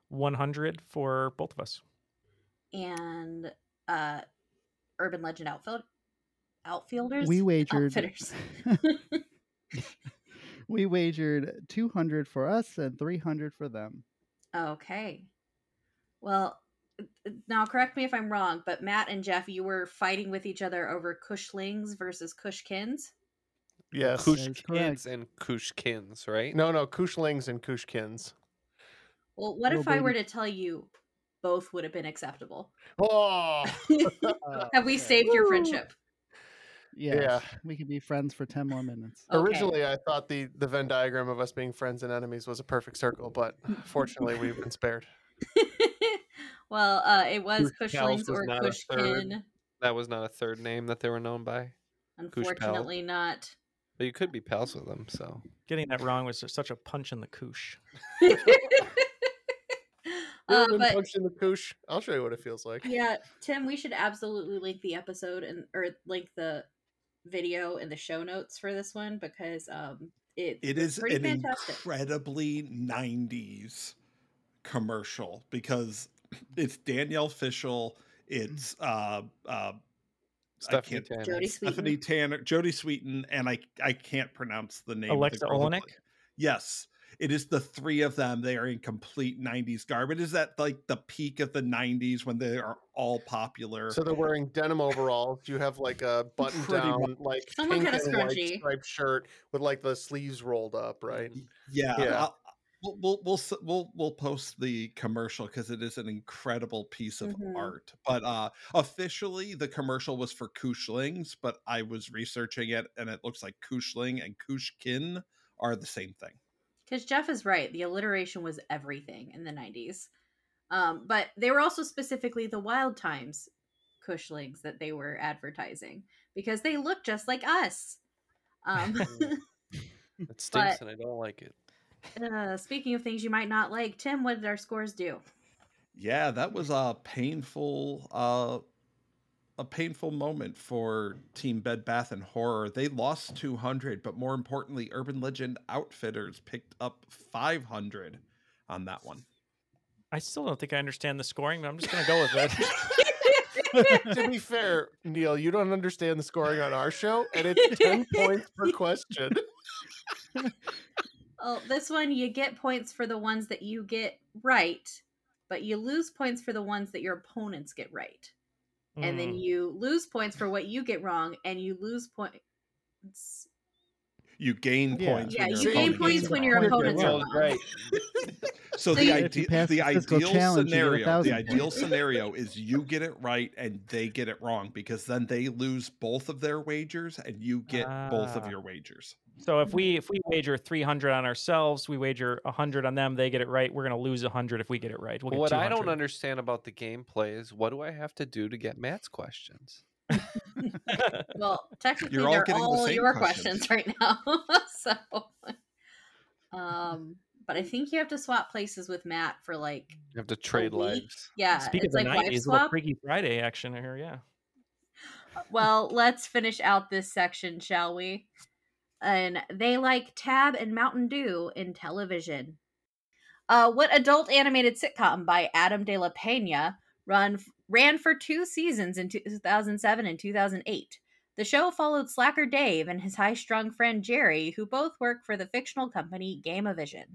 100 for both of us. And uh Urban Legend Outfield Outfielders? We wagered. Outfitters. [laughs] [laughs] we wagered 200 for us and 300 for them. Okay. Well, uh, now correct me if I'm wrong, but Matt and Jeff, you were fighting with each other over Kooshlings versus Kooshkins. Yes. Kush- Kush is correct. kids and Kooshkins, right? No, no, Kooshlings and Kooshkins. Well, what Little if I were to tell you both would have been acceptable? Oh, [laughs] have we [laughs] saved your friendship? Yes, Yeah. we could be friends for 10 more minutes. Okay. originally I thought the the Venn diagram of us being friends and enemies was a perfect circle, but fortunately we've been spared. [laughs] well, uh, it was Kush Kooshlings or not. Kooshkin. That was not a third name that they were known by. Pal. Unfortunately, not. But you could be pals with them, so Getting that wrong was such a punch in the koosh. You [laughs] uh, but punched in the koosh? I'll show you what it feels like. yeah, Tim, we should absolutely link the episode and or link the video in the show notes for this one because um it It it's an fantastic. incredibly 90s commercial because [clears throat] it's Danielle Fishel, it's uh uh Stephanie can't- Tanner. Jodie Stephanie Sweetin. Tanner, Jodie Sweetin, and I I can't pronounce the name. of Alexa Oleynik? Yes, it is the three of them. They are in complete '90s garb. It is that like the peak of the '90s when they are all popular. So they're wearing denim overalls. You have like a button down, much. like Someone pink got a and white striped shirt with like the sleeves rolled up, right? yeah, Yeah. I'll- we'll we'll we'll we'll, we'll post the commercial because it is an incredible piece of Mhm. art. But uh officially, the commercial was for Kooshlings, but I was researching it, and it looks like Kooshling and Kooshkin are the same thing. Because Jeff is right. The alliteration was everything in the 90s. Um, but they were also specifically the Wild Times Kooshlings that they were advertising because they look just like us. Um, [laughs] [laughs] It stinks But- and I don't like it. uh, speaking of things you might not like, Tim, what did our scores do? Yeah, that was a painful uh a painful moment for Team Bed Bath and Horror. They lost 200, but more importantly, Urban Legend Outfitters picked up 500 on that one. I still don't think I understand the scoring, but I'm just going to go with it. [laughs] to be fair, Neal, you don't understand the scoring on our show, and it's 10 [laughs] points per question. [laughs] Oh, this one you get points for the ones that you get right, but you lose points for the ones that your opponents get right. And then Mm. you lose points for what you get wrong, and you lose points. You gain Yeah. points. Yeah, when your you gain opponent points when your wrong. opponents are wrong. right. So So the you- If idea, the the ideal challenge, you get a scenario, the ideal scenario is you get it right and they get it wrong because then they lose both of their wagers and you get both of Ah. your wagers. So if we if we wager 300 on ourselves, we wager 100 on them, they get it right, we're going to lose 100 if we get it right. We'll get what I don't understand about the gameplay is what do I have to do to get Matt's questions? [laughs] Well, technically, You're all they're getting the all same your questions. questions right now. [laughs] so, um, but I think you have to swap places with Matt for like, You have to trade lives. yeah, Speaking it's of the like wife 90s, little swap. Freaky Friday action here, yeah. Well, let's finish out this section, shall we? And they like Tab and Mountain Dew in television. Uh, what adult animated sitcom by Adam De La Pena run ran for two seasons in 2007 and 2008? The show followed Slacker Dave and his high-strung friend Jerry, who both work for the fictional company Gameavision.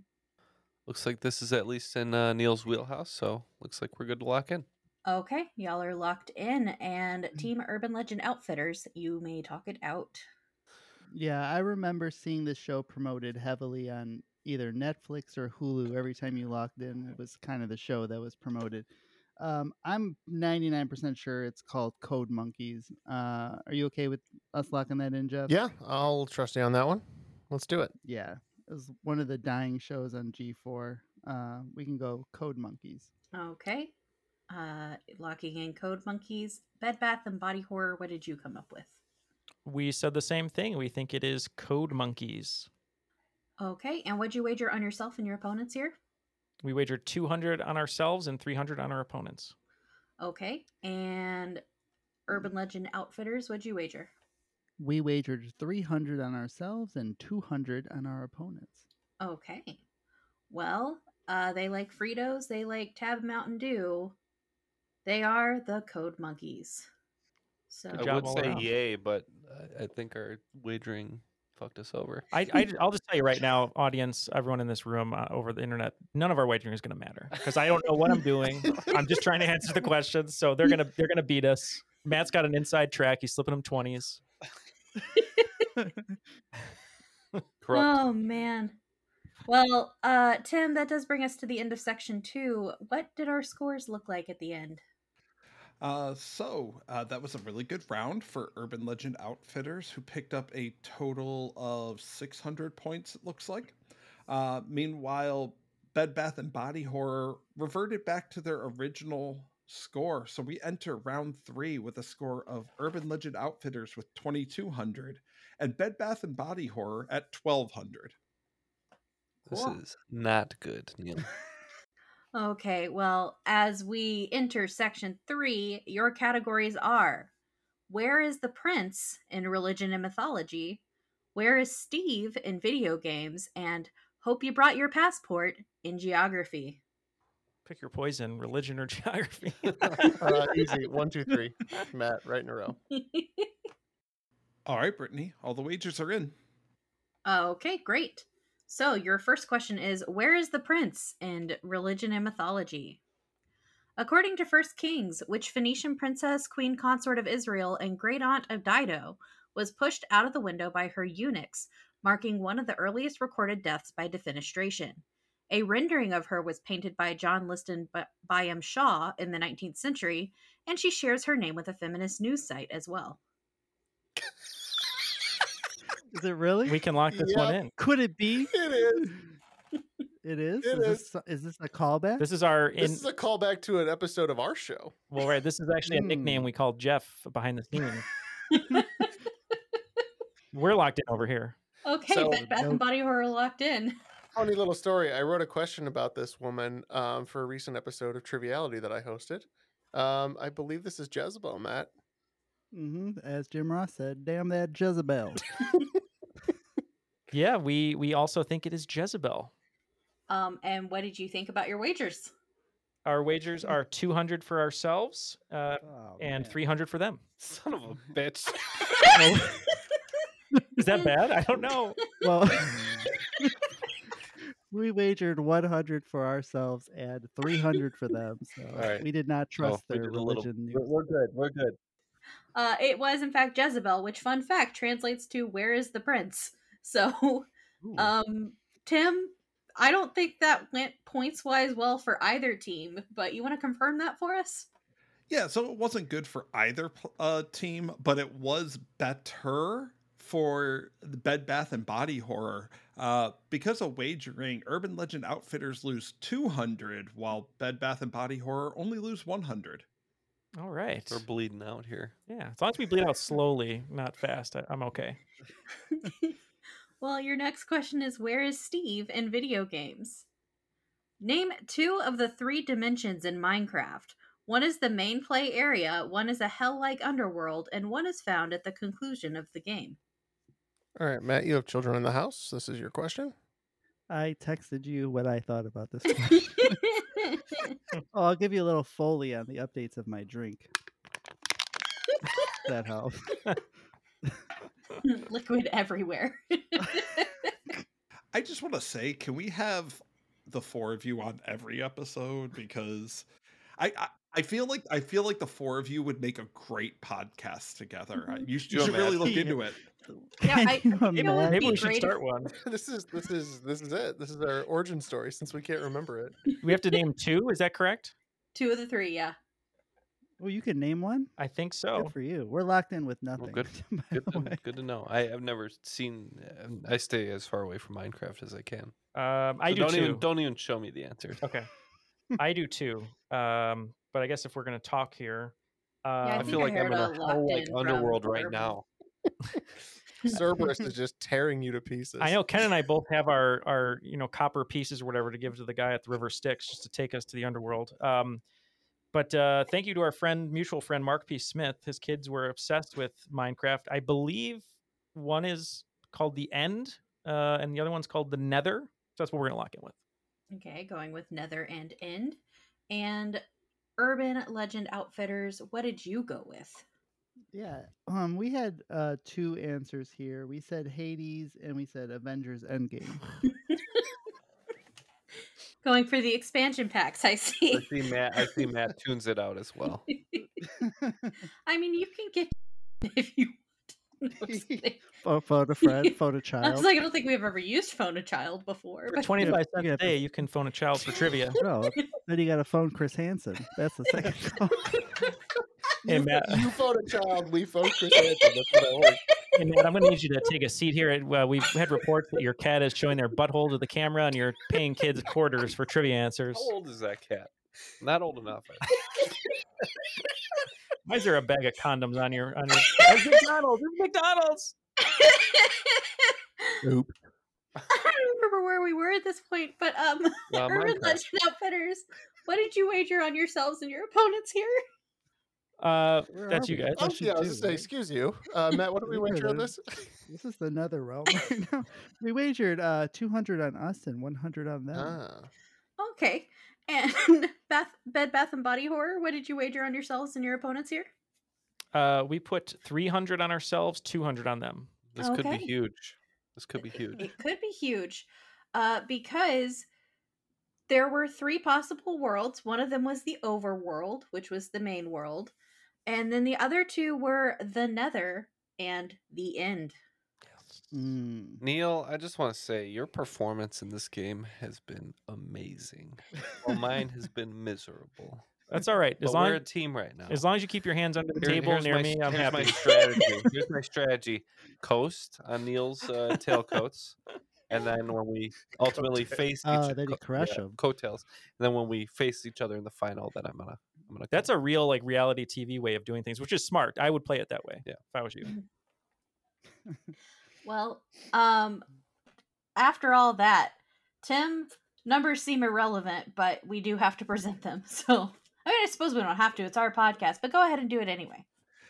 Looks like this is at least in uh, Neal's wheelhouse, so looks like we're good to lock in. Okay, y'all are locked in, and Team Urban Legend Outfitters, you may talk it out. Yeah, I remember seeing this show promoted heavily on either Netflix or Hulu every time you logged in. It was kind of the show that was promoted. Um, I'm 99% sure it's called Code Monkeys. Uh, are you okay with us locking that in, Jeff? Yeah, I'll trust you on that one. Let's do it. Yeah. It was one of the dying shows on G4. Uh, we can go Code Monkeys. Okay. Uh locking in Code Monkeys, Bed Bath and Body Horror. What did you come up with? We said the same thing. We think it is Code Monkeys. Okay, and what'd you wager on yourself and your opponents here? We wagered 200 on ourselves and 300 on our opponents. Okay, and Urban Legend Outfitters. What'd you wager? We wagered 300 on ourselves and 200 on our opponents. Okay. Well, uh, they like Fritos. They like Tab Mountain Dew. They are the Code Monkeys. So I job would say around. yay, but uh, I think our wagering fucked us over. I, I I'll just tell you right now, audience, everyone in this room uh, over the internet, none of our wagering is going to matter because I don't know what I'm doing. I'm just trying to answer the questions, so they're gonna they're gonna beat us. Matt's got an inside track. He's slipping them twenties. [laughs] Oh man. Well, uh, Tim, that does bring us to the end of section two. What did our scores look like at the end? Uh, so uh, that was a really good round for Urban Legend Outfitters, who picked up a total of 600 points. It looks like. Uh, meanwhile, Bed Bath and Body Horror reverted back to their original score. So we enter round three with a score of Urban Legend Outfitters with 2200 and Bed Bath and Body Horror at 1200. This Cool. is not good, Neal. [laughs] Okay, well, as we enter section three, your categories are Where is the Prince in Religion and Mythology? Where is Steve in Video Games? And Hope You Brought Your Passport in Geography. Pick your poison: religion or [laughs] geography. [laughs] Uh, easy. One, two, three. Matt, right in a row. [laughs] All right, Brittany, all the wagers are in. okay, great. So, your first question is Where is the Prince in Religion and Mythology? According to First Kings, which Phoenician princess, queen consort of Israel, and great aunt of Dido was pushed out of the window by her eunuchs, marking one of the earliest recorded deaths by defenestration. A rendering of her was painted by John Liston By- Byam Shaw in the 19th century, and she shares her name with a feminist news site as well. Is it really? we can lock this one in. Could it be? It is. It is. It is, This, is this a callback? This is our in. This is a callback to an episode of our show. Well, right. This is actually a nickname Hmm. we called Jeff behind the scenes. [laughs] We're locked in over here. Okay, So- Bed Bath and Body Horror locked in. Funny little story. I wrote a question about this woman um, for a recent episode of Triviality that I hosted. Um, I believe this is Jezebel, Matt. Hmm As Jim Ross said, "Damn that Jezebel." [laughs] Yeah, we we also think it is Jezebel. Um, and what did you think about your wagers? Our wagers are 200 for ourselves uh, Oh, and 300 for them. Son of a bitch. [laughs] Is that bad? I don't know. Well, [laughs] we wagered 100 for ourselves and 300 for them. So right. we did not trust we their did a little- religion. We're, we're good. We're good. Uh, it was in fact Jezebel, which fun fact translates to "Where is the prince?" [laughs] So, um, Tim, I don't think that went points wise well for either team, but you want to confirm that for us? Yeah, so it wasn't good for either uh, team, but it was better for the Bed Bath and Body Horror. Uh, because of wagering, Urban Legend Outfitters lose 200, while Bed Bath and Body Horror only lose 100. All right. We're bleeding out here. Yeah, as long as we bleed out slowly, not fast, I, I'm okay. [laughs] Well, your next question is Where is Steve in video games? Name two of the three dimensions in Minecraft. One is the main play area, one is a hell like underworld, and one is found at the conclusion of the game. All right, Matt, you have children in the house. This is your question. I texted you what I thought about this. [laughs] question. [laughs] oh, I'll give you a little foley on the updates of my drink. that helps. [laughs] Liquid everywhere. [laughs] I just want to say, can we have the four of you on every episode? Because I, I I feel like I feel like the four of you would make a great podcast together. I- You, should- you You should really look into it. Yeah, [laughs] I- you you know what would imagine? Maybe we should start one. [laughs] this is this is this is it. This is our origin story since we can't remember it. We have to name two. Is that correct? Two of the three, yeah. Well, you can name one. I think Good so. for you. We're locked in with nothing. good- [laughs] Good to, good to know. I, I've never seen. um, I stay as far away from Minecraft as I can. Um, I So do don't too. even don't even show me the answer. Okay. I do too. Um, but I guess if we're gonna talk here, uh, I I feel I like I'm in a a whole like in from underworld right Urban. now. [laughs] Cerberus is [laughs] just tearing you to pieces. I know Ken and I both have our our you know copper pieces or whatever to give to the guy at the River Styx just to take us to the underworld. Um, but uh, thank you to our friend, mutual friend Mark P. Smith. His kids were obsessed with Minecraft. I believe one is called the End, uh, and the other one's called the Nether. So that's what we're gonna lock in with. Okay, going with Nether and End. And Urban Legend Outfitters, what did you go with? Yeah. Um, we had uh two answers here. We said Hades and we said Avengers Endgame. [laughs] Going for the expansion packs, I see. I see. see Matt. I see Matt tunes it out as well. [laughs] I mean, you can get [laughs] if you. No, I'm just kidding. Pho- photo friend, [laughs] photo I was child. like, I don't think we've ever used phone a child before. For [laughs] but- 25 cents yeah, a day, you can phone a child for trivia. [laughs] No, then you got to phone Chris Hansen. That's the second call. Hey, you, Matt. you phone a child, we phone Chris Hansen. That's what I like. Hey, Matt, I'm going to need you to take a seat here. Uh, we've had reports that your cat is showing their butthole to the camera and you're paying kids quarters for trivia answers. How old is that cat? Not old enough. I think. Why is there a bag of condoms on your on your [laughs] There's McDonald's? There's McDonald's. Oop. I don't remember where we were at this point, but um, [laughs] Well, Urban Minecraft. Legend Outfitters, what did you wager on yourselves and your opponents here? Uh Where that's you guys. Oh, yeah, I was two, just saying, excuse you. Uh, Matt, what did we [laughs] wager on this? This is the nether realm right now. We wagered uh 200 on us and 100 on them. Ah. Okay, and [laughs] Bath, Bed Bath and Body Horror, what did you wager on yourselves and your opponents here? Uh we put 300 on ourselves, 200 on them. This could be huge. This could be huge. It could be huge, uh, because there were three possible worlds. One of them was the overworld, which was the main world, and then the other two were the Nether and the End. Mm. Neal, I just want to say your performance in this game has been amazing. Well, [laughs] mine has been miserable. That's all right. As But long we're a team right now. as long as you keep your hands under the Here- table near my, me, I'm here's my strategy. Here's my [laughs] strategy. Coast on Neal's uh, tailcoats, and then when we [laughs] ultimately face each Oh, then co- crush yeah, 'em. coattails, and then when we face each other in the final, then I'm gonna I'm gonna. That's come. a real like reality TV way of doing things, which is smart. I would play it that way. Yeah. If I was you. Well, um, after all that, Tim, numbers seem irrelevant, but we do have to [laughs] present them. So, I mean, I suppose we don't have to. It's our podcast, but go ahead and do it anyway.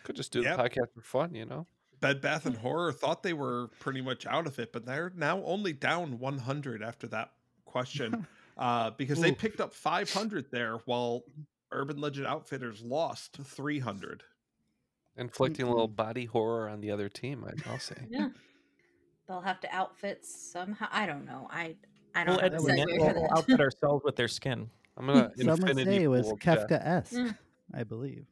could just do Yep. the podcast for fun, you know. Bed Bath and Horror thought they were pretty much out of it, but they're now only down 100 after that question [laughs] uh, because they picked up 500 there while Urban Legend Outfitters lost 300. Inflicting a little body horror on the other team, I'll say. Yeah. They'll have to outfit somehow. I don't know. I I don't We'll, have edit a the segue net- for we'll- we'll outfit ourselves with their skin. I'm gonna [laughs] Some would infinity say it was pool Kafkaesque, Mm. I believe.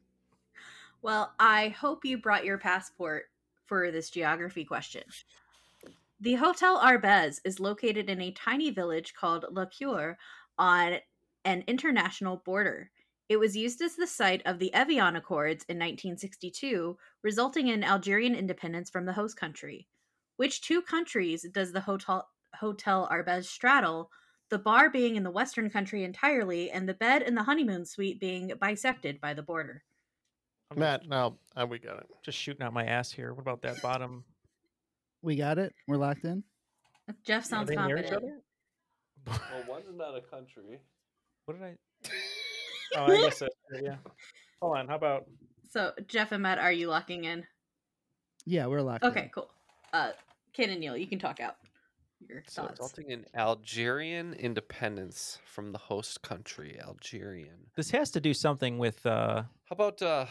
Well, I hope you brought your passport for this geography question. The Hotel Arbez is located in a tiny village called La Cure on an international border. It was used as the site of the Evian Accords in 1962, resulting in Algerian independence from the host country. Which two countries does the Hotel Hotel Arbez straddle? The bar being in the western country entirely, and the bed in the honeymoon suite being bisected by the border. Matt, no, uh, we got it. just shooting out my ass here. What about that bottom? We got it. We're locked in. Jeff sounds they near each confident. other? Well, one's not a country. What did I? [laughs] Oh, I guess that's yeah. Hold on. How about So, Jeff and Matt, are you locking in? Yeah, we're locked in. Okay, cool. Uh, Ken and Neal, you can talk out your So thoughts. resulting in Algerian independence from the host country, Algerian. this has to do something with uh, How about uh,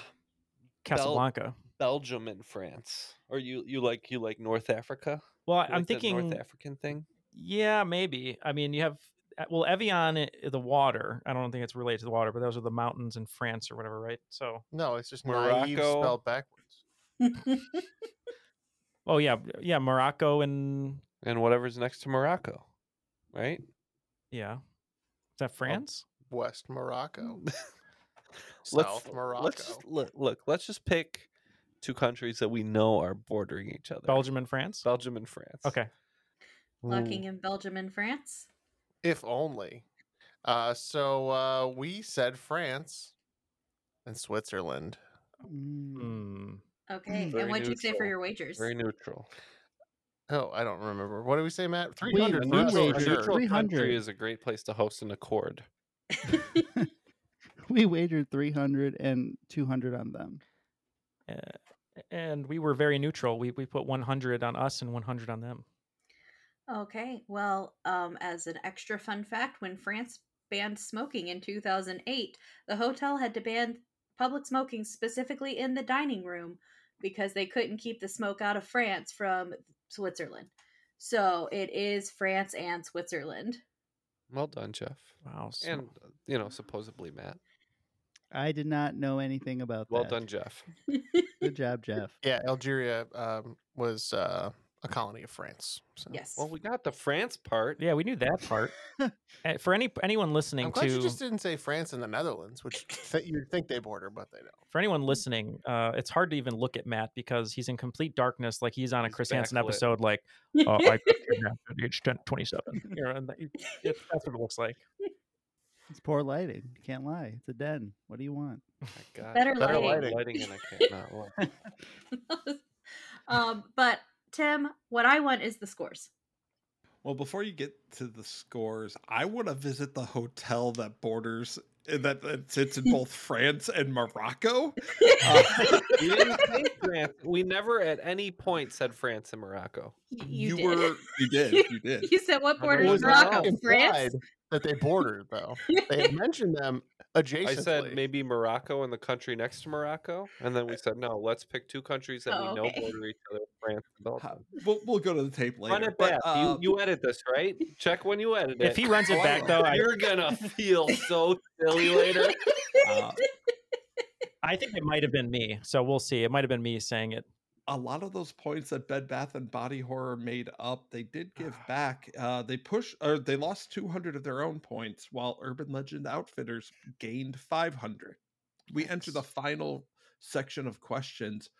Casablanca? Belgium and France? Or you you like you like North Africa? Well, You I'm like thinking. North African thing. Yeah, maybe. I mean, you have uh, well, Evian, the water. I don't think it's related to the water, but those are the mountains in France or whatever, right? So, No, it's just naive Morocco. spelled backwards. [laughs] oh yeah, yeah, Morocco and And whatever's next to Morocco, right? yeah, is that France? West Morocco. [laughs] [laughs] Let's- South Morocco. Let's just, look, look. Let's just pick two countries that we know are bordering each other. Belgium and France. Belgium and France. Okay. Locking in Belgium and France. If only. Uh, so uh, we said France and Switzerland. Mm. Okay, Very and what'd you say for your wagers? Very neutral. Oh, I don't remember. What did we say, Matt? 300 we for wagered sure. neutral 300. country is a great place to host an accord. [laughs] [laughs] We wagered 300 and 200 on them. Uh, and we were very neutral. We we put 100 on us and 100 on them. Okay, well, um, as an extra fun fact, when France banned smoking in 2008, the hotel had to ban public smoking specifically in the dining room because they couldn't keep the smoke out of France from Switzerland. So it is France and Switzerland. Well done, Jeff. Wow. so- And uh, you know, supposedly Matt. I did not know anything about Well that. Well done, Jeff. Good job, Jeff. [laughs] Yeah, Algeria um, was uh, a colony of France. So. Yes. Well, we got the France part. yeah, we knew that part. Uh, [laughs] For any anyone listening I'm glad to you just didn't say France and the Netherlands, which th- you'd think they border, but they don't. for anyone listening, uh, it's hard to even look at Matt because he's in complete darkness, like he's on a He's Chris Hansen episode. Like, uh, [laughs] I at age 10, 27. You know, and it, that's what it looks like. It's poor lighting. You can't lie. It's a den. What do you want? My God. Better Better lighting. lighting. and I can't not look. [laughs] um, but Tim, what I want is the scores. Well, before you get to the scores, I want to visit the hotel that borders eh, that, that sits in both [laughs] France and Morocco. Uh, [laughs] We didn't say [laughs] France. We never at any point said France and Morocco. You, you did. were, you did, you did. You said what borders know was it's Morocco? not France. That they bordered, though. They had mentioned them adjacently. I said maybe Morocco and the country next to Morocco, and then we said no. Let's pick two countries that Oh, we know okay. border each other: France and Belgium. We'll, we'll go to the tape later. Run it but, back. uh, you, you edit this, right? Check when you edit it. If he runs it back, though, you're gonna feel [laughs] so silly later. uh, I think it might have been me. So we'll see. It might have been me saying it. A lot of those points that Bed Bath and Body Horror made up, they did give back. Uh, they push or they lost 200 of their own points, while Urban Legend Outfitters gained 500. We enter the final section of questions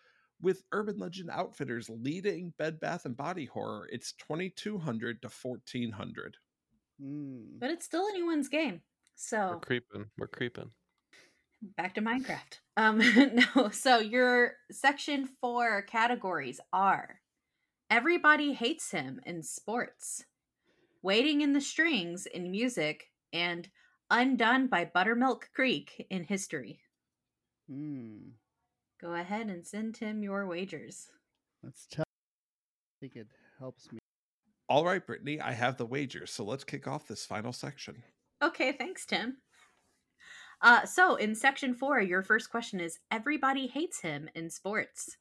with Urban Legend Outfitters leading Bed Bath and Body Horror. It's 2200 to 1400. Mm. But it's still anyone's game. So We're So creeping. We're creeping. Back to Minecraft. Um, [laughs] no. So your section four categories are: everybody hates him in sports, waiting in the strings in music, and undone by Buttermilk Creek in history. Hmm. Go ahead and send Tim your wagers. That's tough. I think it helps me. All right, Brittany, I have the wagers, so let's kick off this final section. Okay, thanks, Tim. Uh, so in section four, your first question is Everybody hates him in sports.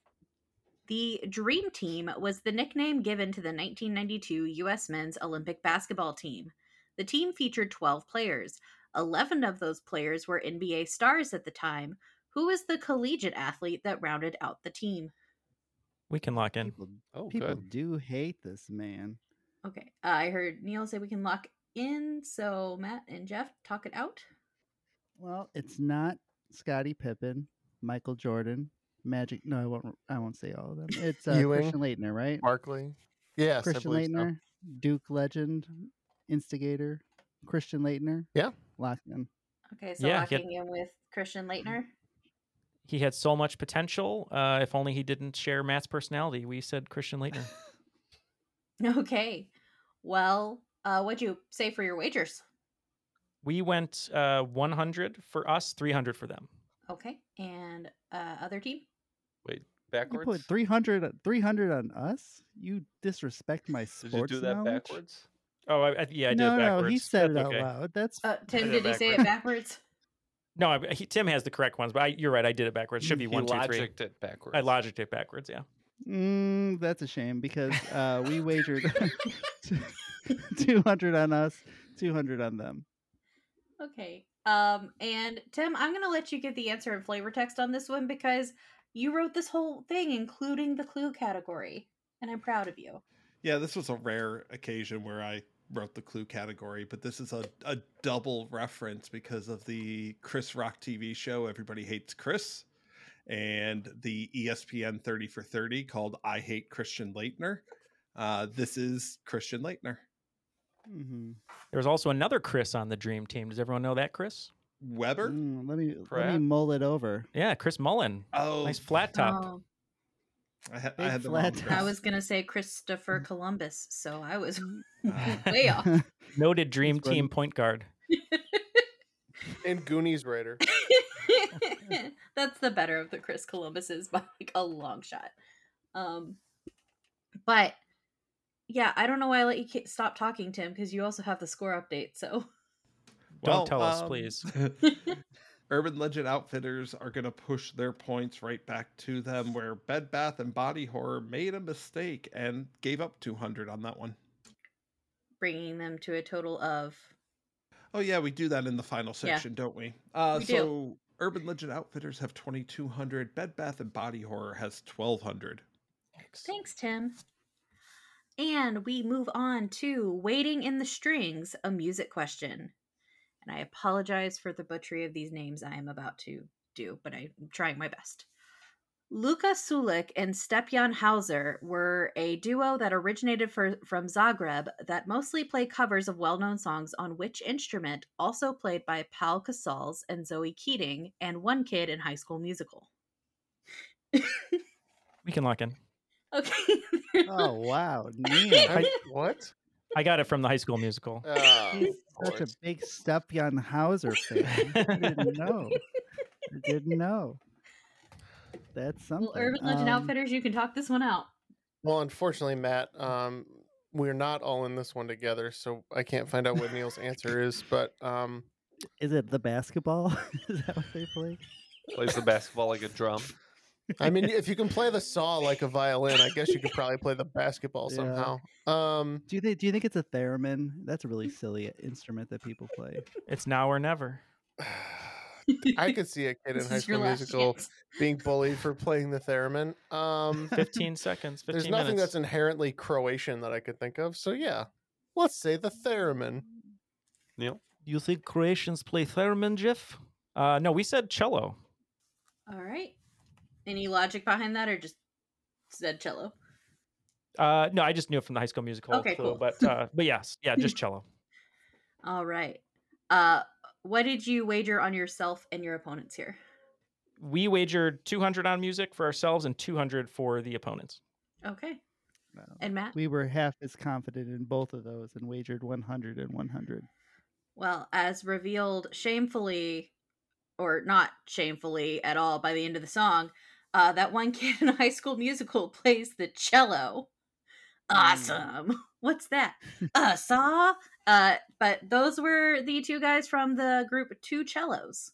The Dream Team was the nickname given to the 1992 U.S. men's Olympic basketball team. The team featured 12 players. 11 of those players were NBA stars at the time. Who was the collegiate athlete that rounded out the team? We can lock in. People, Oh, people good. do hate this man. Okay, uh, I heard Neal say we can lock in, so Matt and Jeff talk it out. Well, it's not Scottie Pippen, Michael Jordan, Magic. No, I won't. I won't say all of them. It's uh, Ewing. Christian Laettner, right? Barkley. Yes, I Christian believe so. Laettner, Duke legend, instigator, Christian Laettner. Yeah. Locked in. Okay, so Yeah, get- locking in with Christian Laettner. He had so much potential. Uh, if only he didn't share Matt's personality. We said Christian Laettner. [laughs] Okay. Well, uh, what'd you say for your wagers? We went uh, 100 for us, 300 for them. Okay. And uh, other team? Wait, You backwards. put 300, on- 300 on us? You disrespect my sports Did sports you do that knowledge? backwards? Oh, I, I, yeah, I did no, it backwards. no, he said That's it out loud. That's Uh, Tim, did did he say it backwards? [laughs] No, I, he, Tim has the correct ones, but I, you're right. I did it backwards. Should be He one, two, three. logicked it backwards. I logicked it backwards. Yeah. Mm, that's a shame because uh, we [laughs] wagered [laughs] 200 on us, 200 on them. Okay. Um, and Tim, I'm gonna let you give the answer in flavor text on this one because you wrote this whole thing, including the clue category, and I'm proud of you. Yeah, this was a rare occasion where I wrote the clue category, but this is a, a double reference because of the Chris Rock TV show Everybody Hates Chris and the ESPN 30 for 30 called I Hate Christian Laettner. Uh, this is Christian Laettner. Hmm There was also another Chris on the Dream Team. Does everyone know that Chris? Webber? Mm, let me let me mull it over. Yeah, Chris Mullin. Oh, Nice flat top. Oh, I, ha- I had the flat top. I was gonna say Christopher Columbus, so I was [laughs] [laughs] way off. [laughs] Noted Dream That's funny. Team point guard. And Goonies writer. That's the better of the Chris Columbuses by like a long shot. Um, but yeah, I don't know why I let you stop talking, Tim, because you also have the score update. So Don't tell us, um, please. [laughs] Urban Legend Outfitters are going to push their points right back to them, where Bed Bath and Body Horror made a mistake and gave up 200 on that one. Bringing them to a total of. Oh, yeah, we do that in the final Yeah. section, don't we? Uh, We do. so, Urban Legend Outfitters have 2,200. Bed Bath and Body Horror has 1,200. Thanks, Tim. And we move on to Waiting in the Strings, a music question. And I apologize for the butchery of these names I am about to do, but I'm trying my best. Luka Sulik and Stjepan Hauser were a duo that originated for, from Zagreb that mostly play covers of well known songs on which instrument, also played by Pau Casals and Zoe Keating, and one kid in High School Musical. [laughs] We can lock in. Okay. Oh wow, Neal. I- [laughs] what? I got it from the High School Musical. He's of [laughs] such a course. big Stjepan Hauser fan. I didn't know. I didn't know. That's something. Well, Urban Legend Um, Outfitters, you can talk this one out. Well, unfortunately, Matt, um, we're not all in this one together, so I can't find out what Neal's answer is. But um, [laughs] Is it the basketball? is that what they play? Plays the basketball like a drum. I mean, [laughs] if you can play the saw like a violin, I guess you could probably play the basketball Yeah. somehow. Um, Do you think? Do you think it's a theremin? That's a really silly instrument that people play. It's now or never. [sighs] I could see a [laughs] kid in High School Musical chance. being bullied for playing the theremin. Um, 15 [laughs] seconds. 15 there's nothing minutes. that's inherently Croatian that I could think of. So yeah, let's say the theremin. Neal? You think Croatians play theremin, Jeff? Uh, no, we said cello. All right. Any logic behind that, or just said cello? Uh, no, I just knew it from the High School Musical. Okay, clue, cool. But uh, but yes, yeah, just [laughs] cello. All right. Uh, what did you wager on yourself and your opponents here? We wagered 200 on music for ourselves and 200 for the opponents. Okay. No. And Matt? We were half as confident in both of those and wagered 100 and 100. Well, as revealed shamefully, or not shamefully at all by the end of the song, uh, that one [laughs] kid in High School Musical plays the cello. Awesome. [laughs] What's that? [laughs] uh, saw? Uh, but those were the two guys from the group Two Cellos.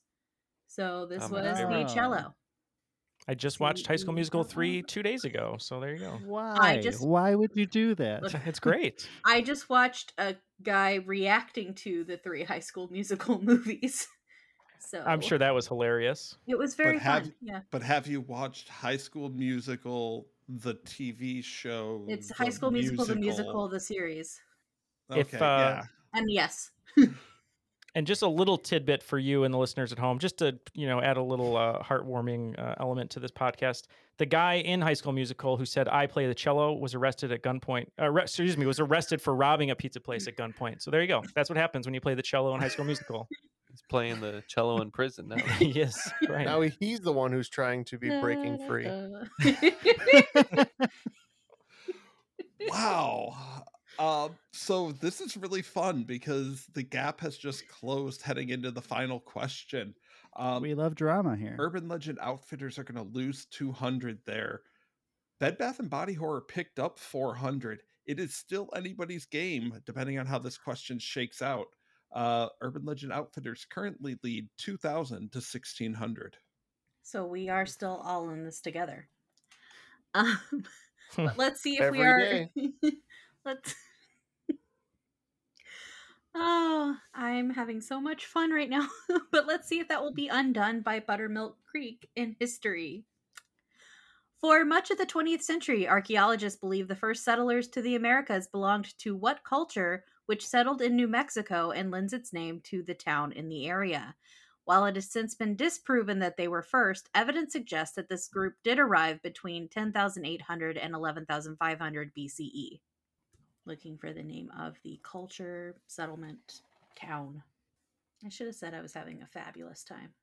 So this Oh, my was the cello. I just watched High School Musical 3 two days ago. So there you go. Why? just- Why would you do that? Look, It's great. I just watched a guy reacting to the three High School Musical movies. So I'm sure that was hilarious. it was very have- fun. Yeah. But have you watched High School Musical, the TV show? It's High School Musical, the musical, the series. If, Okay, uh, yeah. And yes. And just a little tidbit for you and the listeners at home, just to you know add a little uh, heartwarming uh, element to this podcast. The guy in High School Musical who said I play the cello was arrested at gunpoint. Uh, re- excuse me, was arrested for robbing a pizza place at gunpoint. So there you go. That's what happens when you play the cello in High School Musical. He's playing the cello in prison now. [laughs] yes, right. Now he's the one who's trying to be breaking free. [laughs] Wow. Uh, so this is really fun because the gap has just closed heading into the final question. Um, we love drama here. Urban Legend Outfitters are going to lose 200 there. Bed Bath and Body Horror picked up 400. It is still anybody's game, depending on how this question shakes out. Uh, Urban Legend Outfitters currently lead 2,000 to 1,600. so we are still all in this together. [laughs] Um, [laughs] but let's see if we are. [laughs] let's. Oh, I'm having so much fun right now. but let's see if that will be undone by Buttermilk Creek in history. For much of the 20th century, archaeologists believe the first settlers to the Americas belonged to what culture which settled in New Mexico and lends its name to the town in the area. While it has since been disproven that they were first, evidence suggests that this group did arrive between 10,800 and 11,500 BCE. Looking for the name of the culture, settlement, town. I should have said I was having a fabulous time.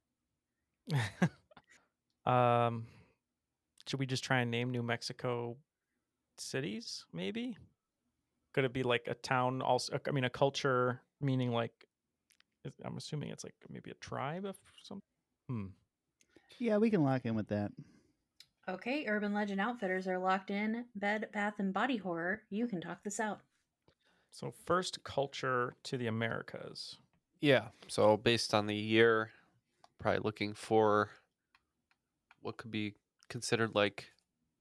[laughs] um, should we just try and name New Mexico cities? Maybe. Could it be like a town? Also, I mean, a culture meaning like. I'm assuming it's like maybe a tribe of some. Hmm. Yeah, we can lock in with that. Okay, Urban Legend Outfitters are locked in. Bed, Bath, and Body Horror. You can talk this out. So first culture to the Americas. Yeah. So based on the year probably looking for what could be considered like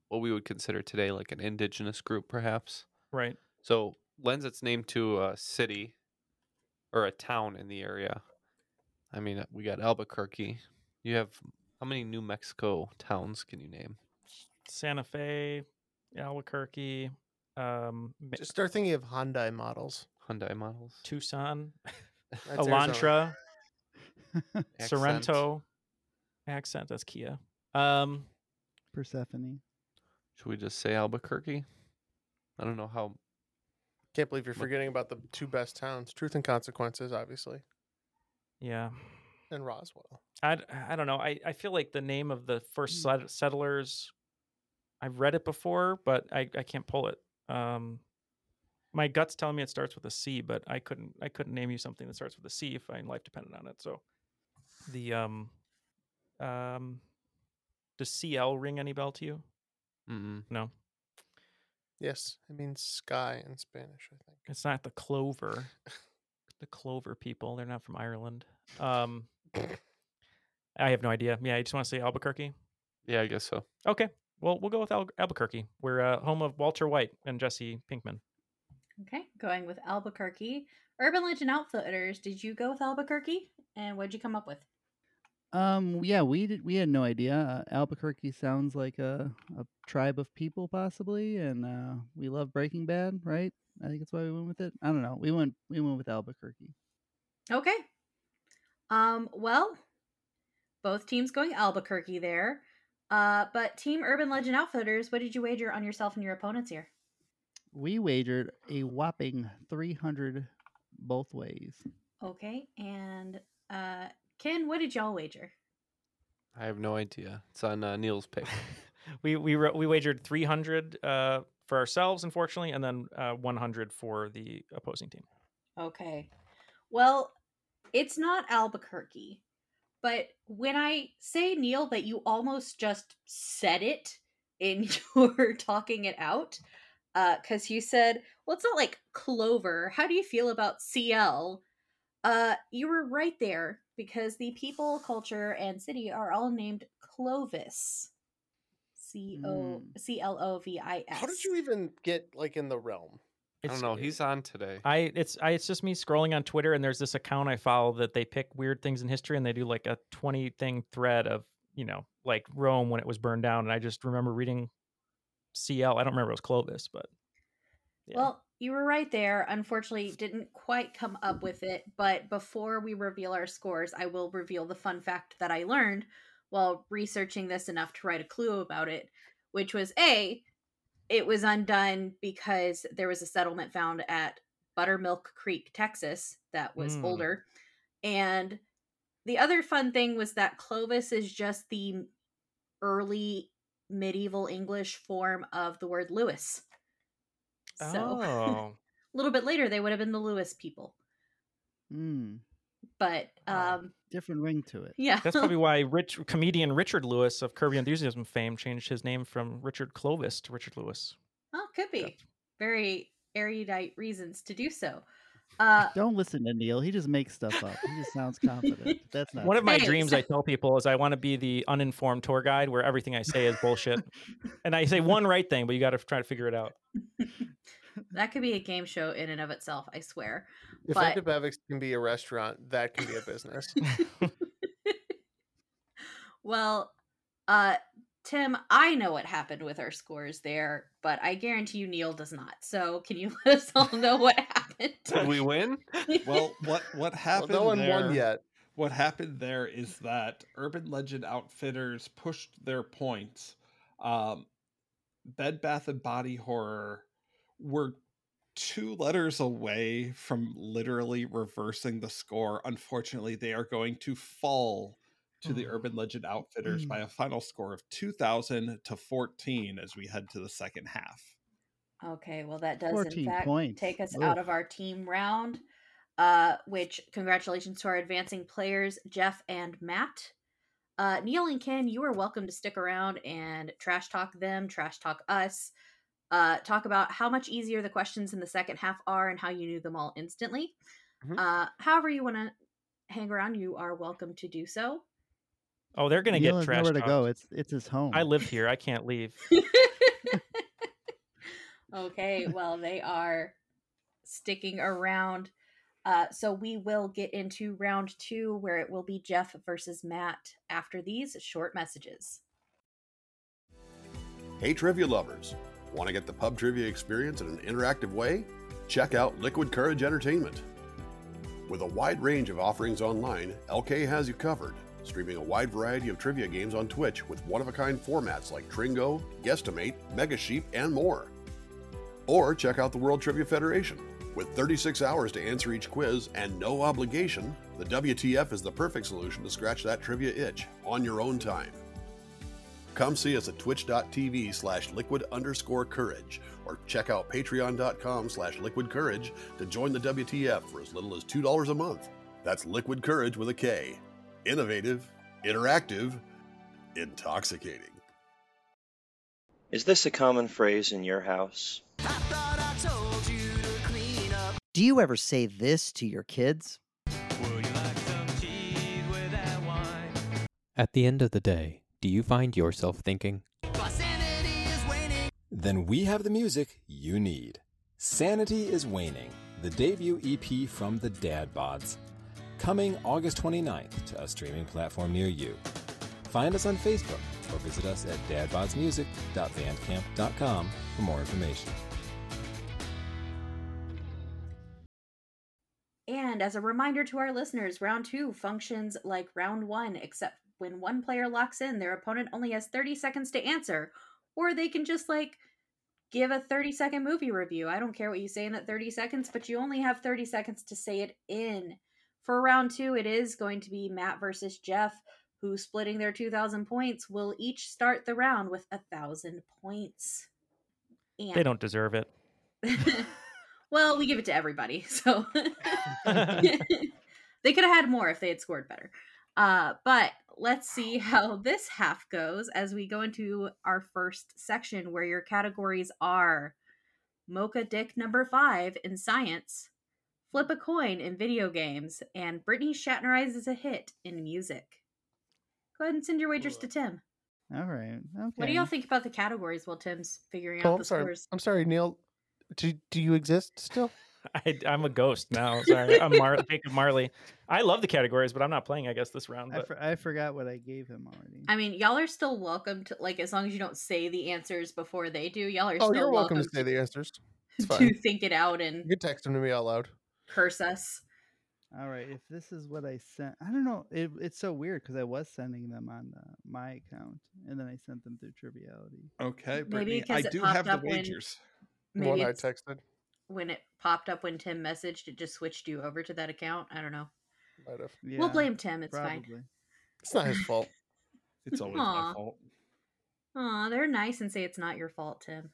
what we would consider today like an indigenous group, perhaps. Right. So lends its name to a city or a town in the area. I mean, we got Albuquerque. You have how many New Mexico towns can you name? Santa Fe, Albuquerque, um, Just start thinking of Hyundai models. Hyundai models. Tucson, [laughs] That's Elantra, [laughs] Accent. Sorento, Accent. That's Kia. Um, Persephone. Should we just say Albuquerque? I don't know how. Can't believe you're forgetting about the two best towns. Truth and Consequences, obviously, yeah. and Roswell. I, I don't know. I, I feel like the name of the first Mm. settlers, I've read it before, but I, I can't pull it. Um, my gut's telling me it starts with a C, but I couldn't I couldn't name you something that starts with a C if I life depended on it. So the um um does CL ring any bell to you? Mm-mm. No, Yes, it means sky in Spanish. I think. it's not the Clover. the Clover people. They're not from Ireland. Um, I have no idea. Yeah, I just want to say Albuquerque. Yeah, I guess so. Okay. Well, we'll go with Al- Albuquerque. We're uh, home of Walter White and Jesse Pinkman. Okay, going with Albuquerque. Urban Legend Outfitters, did you go with Albuquerque? And what'd you come up with? Um, yeah, we did. We had no idea. Uh, Albuquerque sounds like a, a tribe of people, possibly, and uh, we love Breaking Bad, right? I think that's why we went with it. I don't know. We went. We went with Albuquerque. Okay. Um, well, both teams going Albuquerque there. Uh, but Team Urban Legend Outfitters, what did you wager on yourself and your opponents here? We wagered a whopping three hundred both ways. Okay, and uh Ken, what did y'all wager? I have no idea. It's on uh, Neal's pick. [laughs] We we ro- we wagered 300 uh, for ourselves, unfortunately, and then uh, 100 for the opposing team. Okay. Well, it's not Albuquerque. But when I say Neal that you almost just said it in [laughs] your talking it out, because you said, well, it's not like Clover. How do you feel about CL? Uh, you were right there because the people, culture, and city are all named Clovis. C O C L O V I S. How did you even get like in the realm? I don't know. He's on today. I it's I it's just me scrolling on Twitter, and there's this account I follow that they pick weird things in history, and they do like a 20 thing thread of you know like Rome when it was burned down, and I just remember reading CL. I don't remember it was Clovis, but yeah. Well, you were right there. Unfortunately, didn't quite come up with it. But before we reveal our scores, I will reveal the fun fact that I learned while researching this enough to write a clue about it, which was A, it was undone because there was a settlement found at Buttermilk Creek, Texas, that was Mm. older. And the other fun thing was that Clovis is just the early medieval English form of the word Lewis. So oh, a [laughs] little bit later they would have been the Lewis people. Hmm. But Wow. um Different ring to it. yeah. that's probably [laughs] why rich comedian Richard Lewis of Curb Your Enthusiasm fame changed his name from Richard Clovis to Richard Lewis. well, could be. Yeah. Very erudite reasons to do so. Uh Don't listen to Neal. He just makes stuff up. He just sounds confident. [laughs] That's not One of my Thanks. dreams I tell people is I want to be the uninformed tour guide where everything I say is bullshit. and I say one right thing, but you got to try to figure it out. [laughs] that could be a game show in and of itself, I swear. If But- Active can be a restaurant, that can be a business. [laughs] Well, uh Tim, I know what happened with our scores there, but I guarantee you Neal does not. So can you let us all know what happened? [laughs] Did we win? Well, what what well, happened no one there? won yet. What happened there is that Urban Legend Outfitters pushed their points. Um, Bed Bath and Body Horror were two letters away from literally reversing the score. Unfortunately, they are going to fall to the Oh. Urban Legend Outfitters by a final score of 2000 to 14 as we head to the second half. Okay, well that does in fact points. take us out of our team round. Uh, which congratulations to our advancing players, Jeff and Matt. Uh, Neal and Ken, you are welcome to stick around and trash talk them, trash talk us, uh, talk about how much easier the questions in the second half are and how you knew them all instantly. Mhm. Uh, however, you want to hang around, you are welcome to do so. Oh, they're gonna Neal get trash. trashed. nowhere to go. It's it's his home. I live here. I can't leave. [laughs] okay, well, they are sticking around. Uh, so we will get into round two where it will be Jeff versus Matt after these short messages. Hey, trivia lovers. Want to get the pub trivia experience in an interactive way? Check out Liquid Kourage Entertainment. With a wide range of offerings online, LK has you covered, streaming a wide variety of trivia games on Twitch with one of a kind formats like Tringo, Guesstimate, Mega Sheep, and more. Or check out the World Trivia Federation. With 36 hours to answer each quiz and no obligation, the WTF is the perfect solution to scratch that trivia itch on your own time. Come see us at twitch.tv slash liquid underscore courage or check out patreon.com slash liquid courage to join the WTF for as little as $2 a month. That's liquid kourage with a K. Innovative, interactive, intoxicating. Is this a common phrase in your house? Do you ever say this to your kids? At the end of the day, do you find yourself thinking, Then we have the music you need. Sanity is Waning, the debut EP from the Dad Bods. Coming August 29th to a streaming platform near you. Find us on Facebook or visit us at dadbodsmusic.bandcamp.com for more information. And as a reminder to our listeners, round two functions like round one, except when one player locks in, their opponent only has 30 seconds to answer, or they can just like give a 30 second movie review. I don't care what you say in that 30 seconds, but you only have 30 seconds to say it in. For round two, it is going to be Matt versus Jeff, who splitting their 2,000 points will each start the round with a thousand points. And They don't deserve it. [laughs] well, we give it to everybody, [laughs] so [laughs] they could have had more if they had scored better. Uh, but let's see how this half goes as we go into our first section where your categories are Mocha Dick number five in science, Flip a Coin in video games, and Brittany Shatnerizes a hit in music. Go ahead and send your wagers to Tim. All right. Okay. What do y'all think about the categories while Tim's figuring Oh, out I'm the sorry. scores? I'm sorry, Neal. Do, do you exist still? [laughs] I, I'm a ghost now. Sorry, I'm Mar- [laughs] Jacob Marley. I love the categories, but I'm not playing. I guess this round. I, for, I forgot what I gave him already. I mean, y'all are still welcome to like as long as you don't say the answers before they do. Y'all are Oh, still you're welcome, welcome to say the answers. It's [laughs] to think it out and You can text them to me out loud. curse us. All right. If this is what I sent, I don't know. It, it's so weird because I was sending them on uh, my account and then I sent them through Triviality. Okay, Maybe Brittany, 'cause I it do popped have the up when- wagers. Maybe One I texted. when it popped up when Tim messaged, it just switched you over to that account. I don't know. Might have. Yeah, we'll blame Tim. It's probably. It's not his fault. It's always Aw. my fault. Aw, they're nice and say it's not your fault, Tim.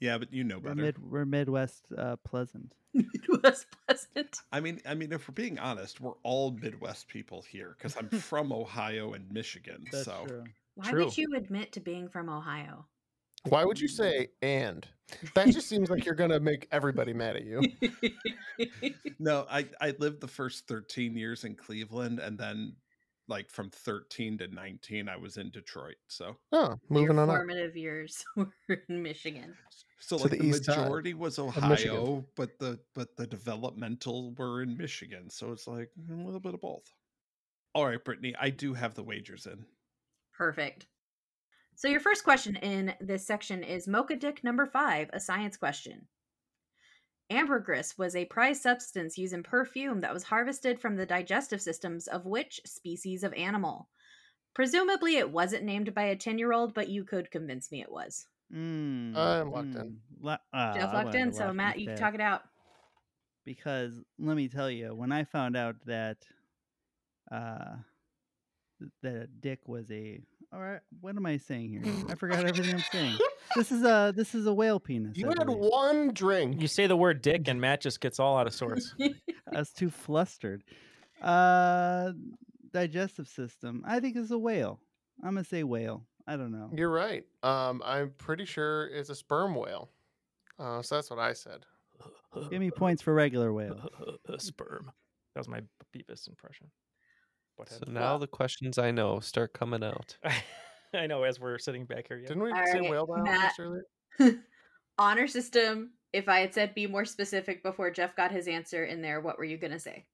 Yeah, but you know We're, better. mid, we're Midwest uh, pleasant. [laughs] it was pleasant. I mean, I mean, if we're being honest, we're all Midwest people here because I'm [laughs] from Ohio and Michigan. That's so true. Why True. would you admit to being from Ohio? Why would you say and? That just seems like you're gonna make everybody mad at you. [laughs] no, I I lived the first 13 years in Cleveland, and then like from 13 to 19, I was in Detroit. So Oh, moving Your on up. formative years were in Michigan. So like the the, east side majority was Ohio, but the but the developmental were in Michigan. So it's like a little bit of both. All right, Brittany, I do have the wagers in. Perfect. So your first question in this section is Mocha Dick number five, a science question. Ambergris was a prized substance used in perfume that was harvested from the digestive systems of which species of animal? Presumably, it wasn't named by a 10 year old, but you could convince me it was. Mm, I'm locked in. mm. Lo- uh, Jeff locked in, so Matt, you can talk it out. Because let me tell you, when I found out that uh, that Dick was a all right, what am I saying here? I forgot everything I'm saying. This is a this is a whale penis. You I had believe. one drink. you say the word dick, and Matt just gets all out of sorts. [laughs] I was too flustered. Uh, digestive system. I think it's a whale. I'm gonna say whale. I don't know. You're right. Um, I'm pretty sure it's a sperm whale. Uh, so that's what I said. [laughs] Give me points for regular whale. [laughs] Sperm. That was my Beavis impression. Butthead. So now the questions I know start coming out. [laughs] I know as we're sitting back here. Yeah. Didn't we All say right, whale Matt. biologist earlier? Honor system. If I had said be more specific before Jeff got his answer in there, what were you gonna say?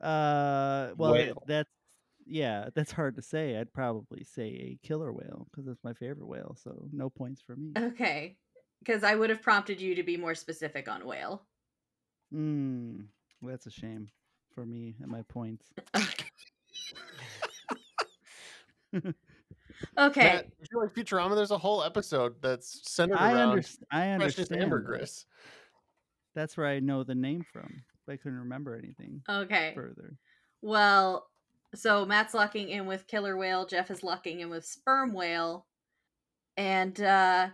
Uh, well, Whale. that's yeah, that's hard to say. I'd probably say a killer whale because it's my favorite whale. So no points for me. Okay, because I would have prompted you to be more specific on whale. Hmm, well, that's a shame for me and my points. [laughs] Okay. Matt, if you like Futurama, there's a whole episode that's centered I around underst- I precious understand. that. ambergris. That's where I know the name from. But I couldn't remember anything Okay. further. Well, so Matt's locking in with killer whale. Jeff is locking in with sperm whale, and uh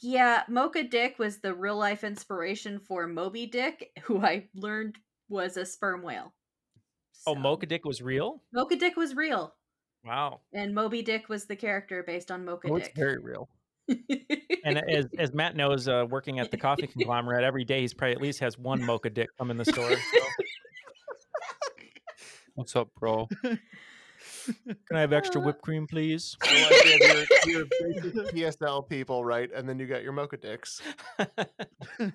yeah, Mocha Dick was the real life inspiration for Moby Dick, [laughs] who I learned was a sperm whale. Oh, Mocha Dick was real. Mocha Dick was real, Wow. and Moby Dick was the character based on Mocha Oh, it's Dick. very real. [laughs] And as as Matt knows, uh, working at the coffee [laughs] conglomerate every day, he's probably at least has one Mocha Dick come in the store. So. What's up, bro? [laughs] Can I have extra whipped cream, please? [laughs] So like you have your, your basic PSL people, right? And then you got your mocha dicks. [laughs] [sighs]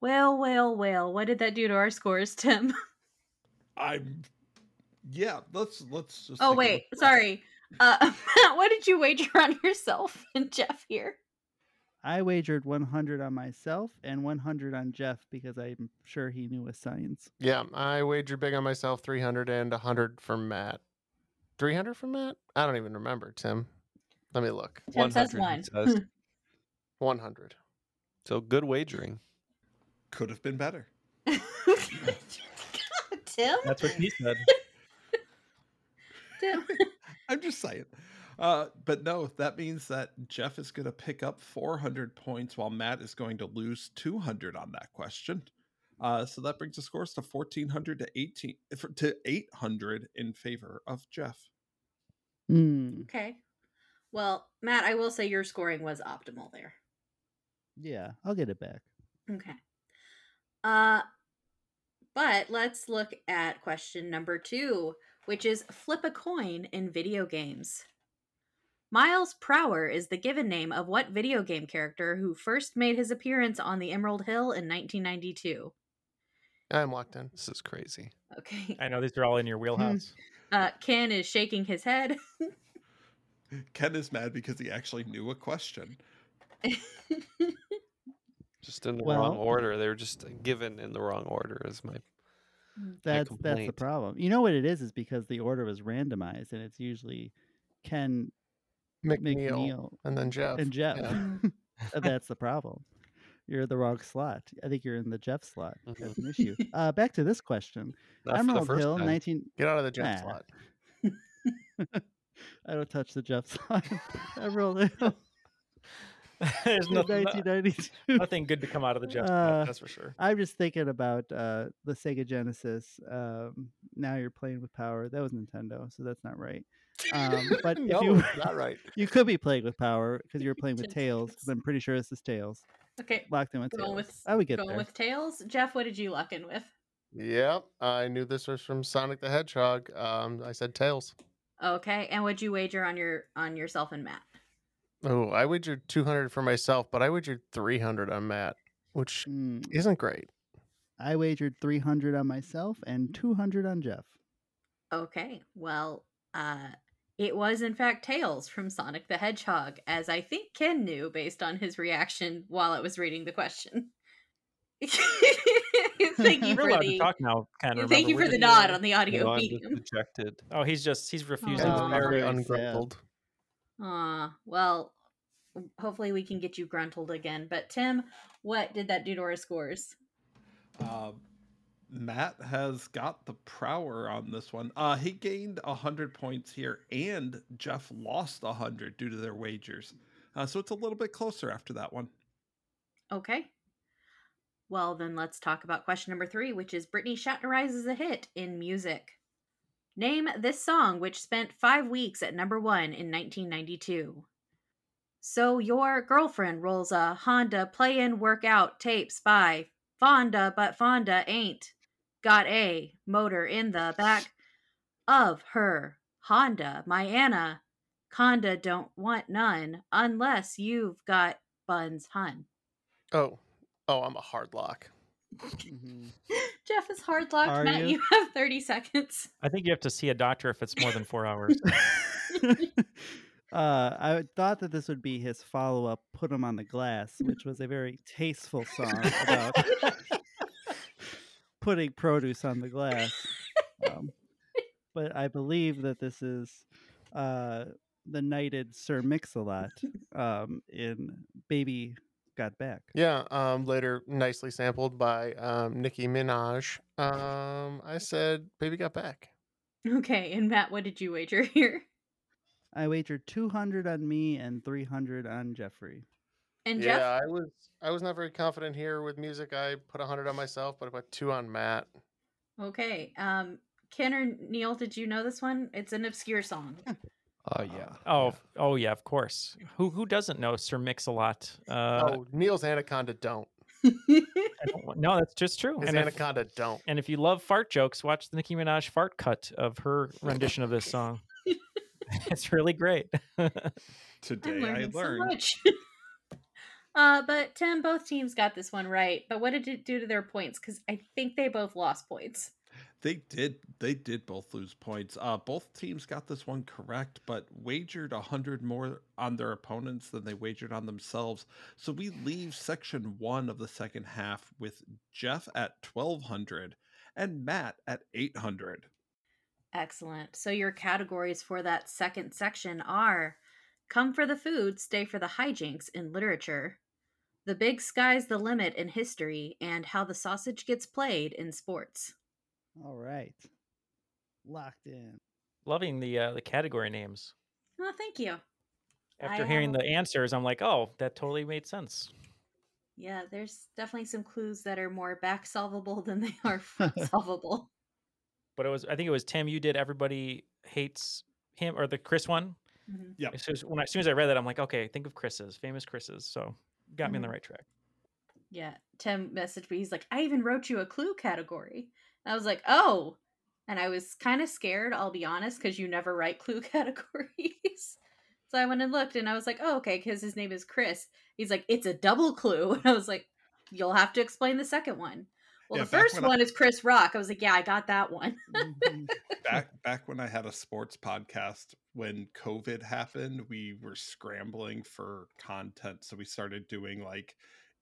well, well, well. What did that do to our scores, Tim? I'm. Yeah, let's let's just. Oh wait, sorry. Uh, Matt, what did you wager on yourself and Jeff here? I wagered 100 on myself and 100 on Jeff because I'm sure he knew his science. Yeah, I wagered big on myself 300 and 100 for Matt. 300 for Matt? I don't even remember, Tim. Let me look. Tim says 100, he one. says. [laughs] 100. So good wagering. Could have been better. [laughs] Tim? That's what he said. [laughs] Tim. I'm just saying. Uh, but no, that means that Jeff is going to pick up 400 points while Matt is going to lose 200 on that question. Uh, so that brings the scores to 1400 to 18 to 800 in favor of Jeff. Hmm. Okay. Well, Matt, I will say your scoring was optimal there. Yeah, I'll get it back. Okay. Uh but let's look at question number 2, which is flip a coin in video games. Miles Prower is the given name of what video game character who first made his appearance on the Emerald Hill in 1992? I'm locked in. This is crazy. Okay. I know these are all in your wheelhouse. Uh Ken is shaking his head. [laughs] Ken is mad because he actually knew a question. [laughs] Just in the Well- wrong order. They were just given in the wrong order. Is my That's that's the problem. You know what it is? Is because the order was randomized, and it's usually Ken McNeil, McNeil and then Jeff. and Jeff. Yeah. [laughs] Uh, that's the problem. You're in the wrong slot. I think you're in the Jeff slot. That's an issue. Mhm. Uh, back to this question. [laughs] Not for the Emerald first Hill, time. 19. Get out of the Jeff Nah. slot. [laughs] I don't touch the Jeff slot. Emerald Hill, There's nothing, 1992. nothing good to come out of the Jeff. slot, Uh, that's for sure. I'm just thinking about uh, the Sega Genesis. Um, now you're playing with power. That was Nintendo, so that's not right. Um, but [laughs] if you it's [laughs] not right. you could be playing with power because you're playing with [laughs] Tails. Because I'm pretty sure this is Tails. okay. Locked in with Going Tails. with I would get going there. with tails. Jeff, what did you lock in with? Yep, I knew this was from Sonic the Hedgehog. Um, I said Tails. Okay. And what'd you wager on your on yourself and Matt? Oh, I wagered 200 for myself, but I wagered 300 on Matt, which Mm, isn't great. I wagered 300 on myself and 200 on Jeff. Okay. Well, uh it was in fact Tails from Sonic the Hedgehog, as I think Ken knew based on his reaction while I was reading the question. [laughs] thank you for the talk now. Kind of. thank you for the nod on the audio No, I'm medium. dejected. Oh, he's just he's refusing Aw. to He's marry. very very sad. ungrumbled. Aw, well, hopefully we can get you gruntled again. But Tim, what did that do to our scores? Uh, Matt has got the prower on this one. Uh, he gained 100 points here, and Jeff lost 100 due to their wagers. Uh, so it's a little bit closer after that one. Okay. Well, then let's talk about question number three, which is Brittany Shatnerizes a hit in music. Name this song, which spent five weeks at number one in 1992. So your girlfriend rolls a Honda play-in workout tapes by Fonda, but Fonda ain't got a motor in the back. of her Honda, my Anna. Conda don't want none unless you've got buns, hun. Oh, oh, I'm a hard lock. Mhm. [laughs] Jeff is hard locked. Are Matt, you? you have 30 seconds. I think you have to see a doctor if it's more than four hours. [laughs] [laughs] uh, I thought that this would be his follow up, Put Him on the Glass," which was a very tasteful song about putting produce on the glass. Um, but I believe that this is uh, the knighted Sir Mix-a-Lot um, in "Baby Got Back." Yeah, um, later nicely sampled by um, Nicki Minaj. Um, I said, "Baby got back." Okay, and Matt, what did you wager here? I wagered two hundred on me and three hundred on Jeffrey. And yeah, Jeff? I was I was not very confident here with music. I put hundred on myself, but I put two on Matt. Okay. Um, Ken or Neal, did you know this one? It's an obscure song. [laughs] Oh yeah. Oh, f- oh yeah, of course. Who who doesn't know Sir Mix-a-Lot? Uh, oh, Neal's Anaconda don't. [laughs] Don't no, that's just true. His And if, Anaconda don't. and if you love fart jokes, watch the Nicki Minaj fart cut of her rendition of this song. [laughs] it's really great. Today I'm I learning so learned. much. Uh, but Tim, both teams got this one right. But what did it do to their points? Because I think they both lost points. They did. They did both lose points. Uh, both teams got this one correct, but wagered a hundred more on their opponents than they wagered on themselves. So we leave section one of the second half with Jeff at twelve hundred and Matt at eight hundred. Excellent. So your categories for that second section are Come for the Food, Stay for the Hijinks in Literature, The Big Sky's the Limit in History, and How the Sausage Gets Played in Sports. All right, locked in. Loving the uh, the category names. Oh, thank you. After I, hearing uh, the answers, I'm like, oh, that totally made sense. Yeah, there's definitely some clues that are more back solvable than they are [laughs] solvable. But it was, I think it was Tim. You did. Everybody hates him, or the Chris one. Mhm. Yep. As as, when I, as soon as I read that, I'm like, okay, think of Chris's, famous Chris's. So got me on the Mhm. right track. Yeah, Tim messaged me. He's like, I even wrote you a clue category. And I was like, oh. And I was kind of scared, I'll be honest, because you never write clue [laughs] categories. so I went and looked and I was like, oh, okay, because his name is Chris. He's like, it's a double clue. [laughs] And I was like, you'll have to explain the second one. Well, Yeah, the first when I- one is Chris Rock. I was like, yeah, I got that one. Mhm. [laughs] back back when I had a sports podcast when COVID happened, we were scrambling for content, so we started doing like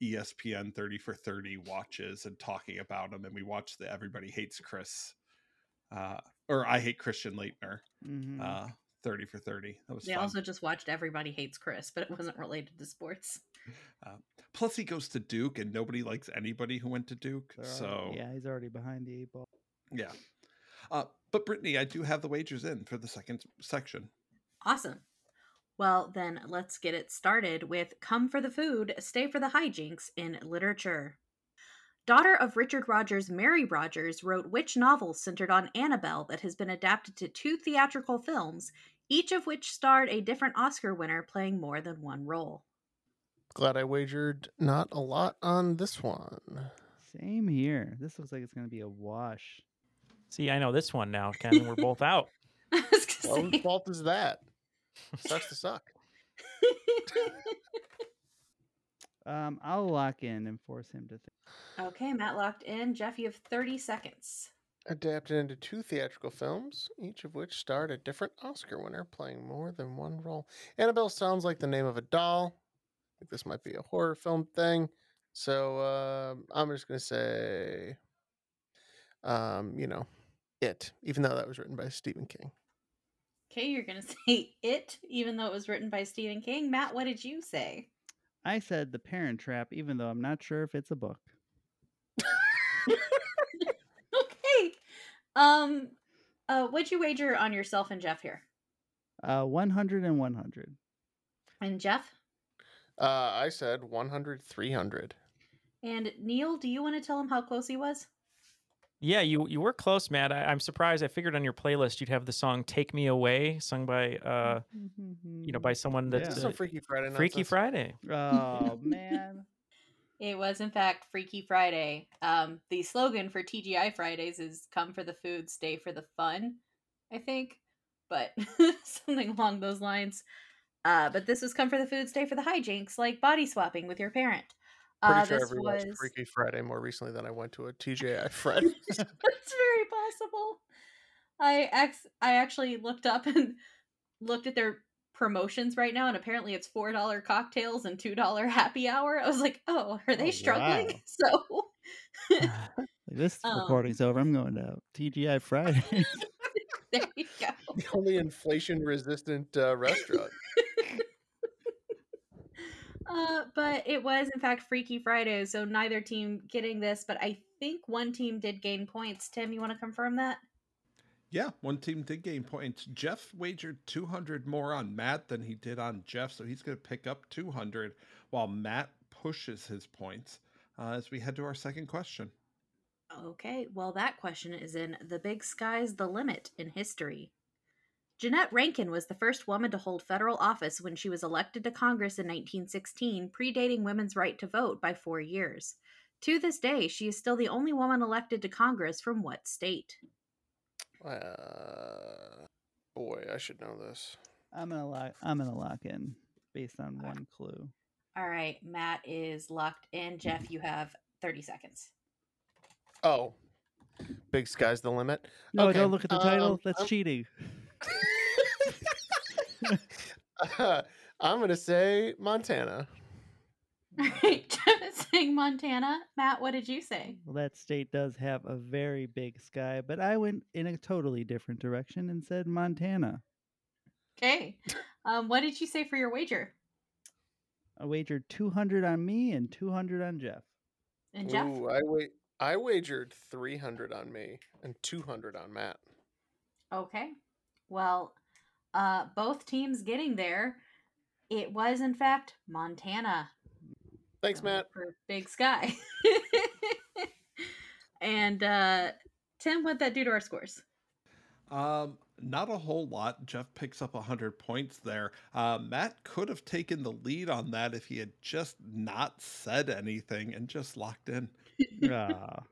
ESPN 30 for 30 watches and talking about them and we watched the Everybody Hates Chris uh or I Hate Christian Laettner Mhm. uh 30 for 30. That was they fun. also just watched Everybody Hates Chris, but it wasn't related to sports. Uh, plus he goes to Duke and nobody likes anybody who went to Duke. They're So already- yeah, he's already behind the eight ball. yeah. Uh, but Brittany, I do have the wagers in for the second section. Awesome. Well, then let's get it started with Come for the Food, Stay for the Hijinks in Literature. Daughter of Richard Rodgers, Mary Rodgers wrote which novel centered on Annabelle that has been adapted to two theatrical films, each of which starred a different Oscar winner playing more than one role? Glad I wagered not a lot on this one. Same here. This looks like it's going to be a wash. See, I know this one now, Ken. We're both out. [laughs] I was gonna Well, whose fault is that? Sucks to suck. [laughs] Um, I'll lock in and force him to think. okay, Matt locked in. Jeff, you have 30 seconds. Adapted into two theatrical films, each of which starred a different Oscar winner playing more than one role. Annabelle sounds like the name of a doll. I think this might be a horror film thing. So uh, I'm just going to say, um, you know, it, even though that was written by Stephen King. Okay, you're going [laughs] to say it, even though it was written by Stephen King. Matt, what did you say? I said The Parent Trap, even though I'm not sure if it's a book. [laughs] okay. Um, uh, what'd you wager on yourself and Jeff here? Uh, 100 and 100. And Jeff Uh, I said 100, 300. and Neal, do you want to tell him how close he was? Yeah, you you were close, Matt. I, I'm surprised. I figured on your playlist you'd have the song "Take Me Away," sung by uh, you know, by someone Yeah. that's This is uh, Freaky Friday Freaky nonsense. Friday. [laughs] Oh, man. [laughs] It was, in fact, Freaky Friday. Um, the slogan for TGI Fridays is "Come for the food, stay for the fun." I think, but [laughs] something along those lines. Uh, but this was come for the food, stay for the hijinks, like body swapping with your parent. Pretty Uh, sure this I've was Freaky Friday more recently than I went to a TGI [laughs] Friday. That's very possible. I ex- I actually looked up and looked at their promotions right now, and apparently it's four dollar cocktails and two dollar happy hour. I was like, oh, are they Oh, struggling? wow. [laughs] So [laughs] Like, this Um, recording's over. I'm going to TGI Friday. there you go. the only inflation resistant uh, restaurant. Uh, but it was in fact Freaky Friday, so neither team getting this, but I think one team did gain points. Tim, you want to confirm that? Yeah, one team did gain points. Jeff wagered 200 more on Matt than he did on Jeff, so he's going to pick up 200 while Matt pushes his points uh, as we head to our second question. Okay, well, that question is in The Big Sky's the Limit in history. Jeannette Rankin was the first woman to hold federal office when she was elected to Congress in 1916, predating women's right to vote by four years. To this day, she is still the only woman elected to Congress from what state? Uh, boy, I should know this. I'm gonna lock. I'm gonna lock in based on one clue. All right, Matt is locked in. Jeff, you have 30 seconds. Oh, Big Sky's the limit. No, Okay, don't look at the title. um, That's I'm- cheating. [laughs] [laughs] I'm gonna say Montana. All right, [laughs] Jeff is saying Montana. Matt, what did you say? Well, that state does have a very big sky, but I went in a totally different direction and said Montana. Okay. Um, what did you say for your wager? I wagered 200 on me and 200 on Jeff. And Jeff? Ooh, I wait. I wagered 300 on me and 200 on Matt. Okay. Well, uh, both teams getting there. It was, in fact, Montana Thanks, Matt. for Big Sky. [laughs] and uh, Tim, what'd that do to our scores? Um, not a whole lot. Jeff picks up 100 points there. Uh, Matt could have taken the lead on that if he had just not said anything and just locked in. Ah,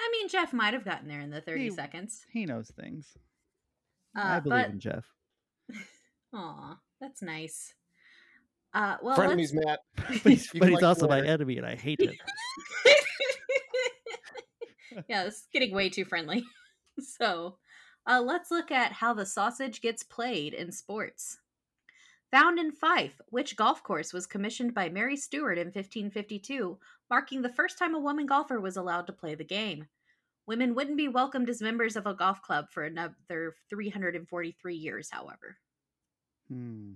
I mean, Jeff might have gotten there in the 30 He- seconds. he knows things. Uh, I believe but, in Jeff. [laughs] Aw, that's nice. Uh, well, Frenemies, Matt. But [laughs] [laughs] he's, but he's like also my enemy, and I hate it. yeah, it's getting way too friendly. so, uh, let's look at how the sausage gets played in sports. Found in Fife, which golf course was commissioned by Mary Stuart in 1552, marking the first time a woman golfer was allowed to play the game. Women wouldn't be welcomed as members of a golf club for another 343 years, however. Hmm.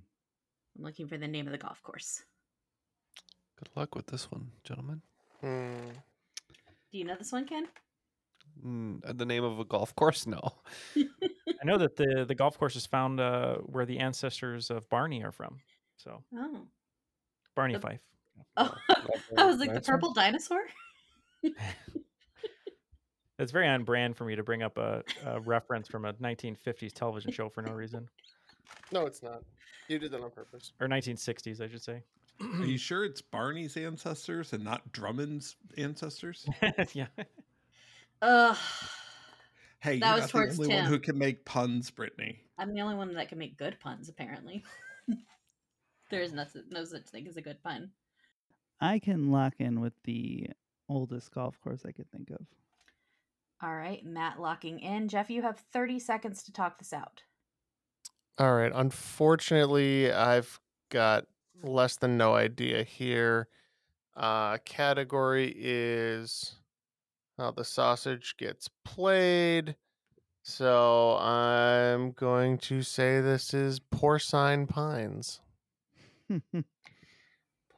I'm looking for the name of the golf course. Good luck with this one, gentlemen. Hmm. Do you know this one, Ken? Mm, the name of a golf course? No. [laughs] I know that the the golf course is found uh, where the ancestors of Barney are from. So Oh. Barney The- Fife. [laughs] Oh, I was like the purple dinosaur. [laughs] It's very on brand for me to bring up a, a reference from a 1950s television show for no reason, No, it's not. You did that on purpose. or 1960s, I should say. Are you [clears throat] sure it's Barney's ancestors and not Drummond's ancestors? [laughs] yeah. Ugh. Hey, That you're was not towards the only one who can make puns, Brittany. I'm the only one that can make good puns, apparently. [laughs] there is no, no such thing as a good pun. I can lock in with the oldest golf course I could think of. All right, Matt locking in. Jeff, you have 30 seconds to talk this out. All right. Unfortunately, I've got less than no idea here. Uh, category is how the sausage gets played. So I'm going to say this is porcine pines. [laughs]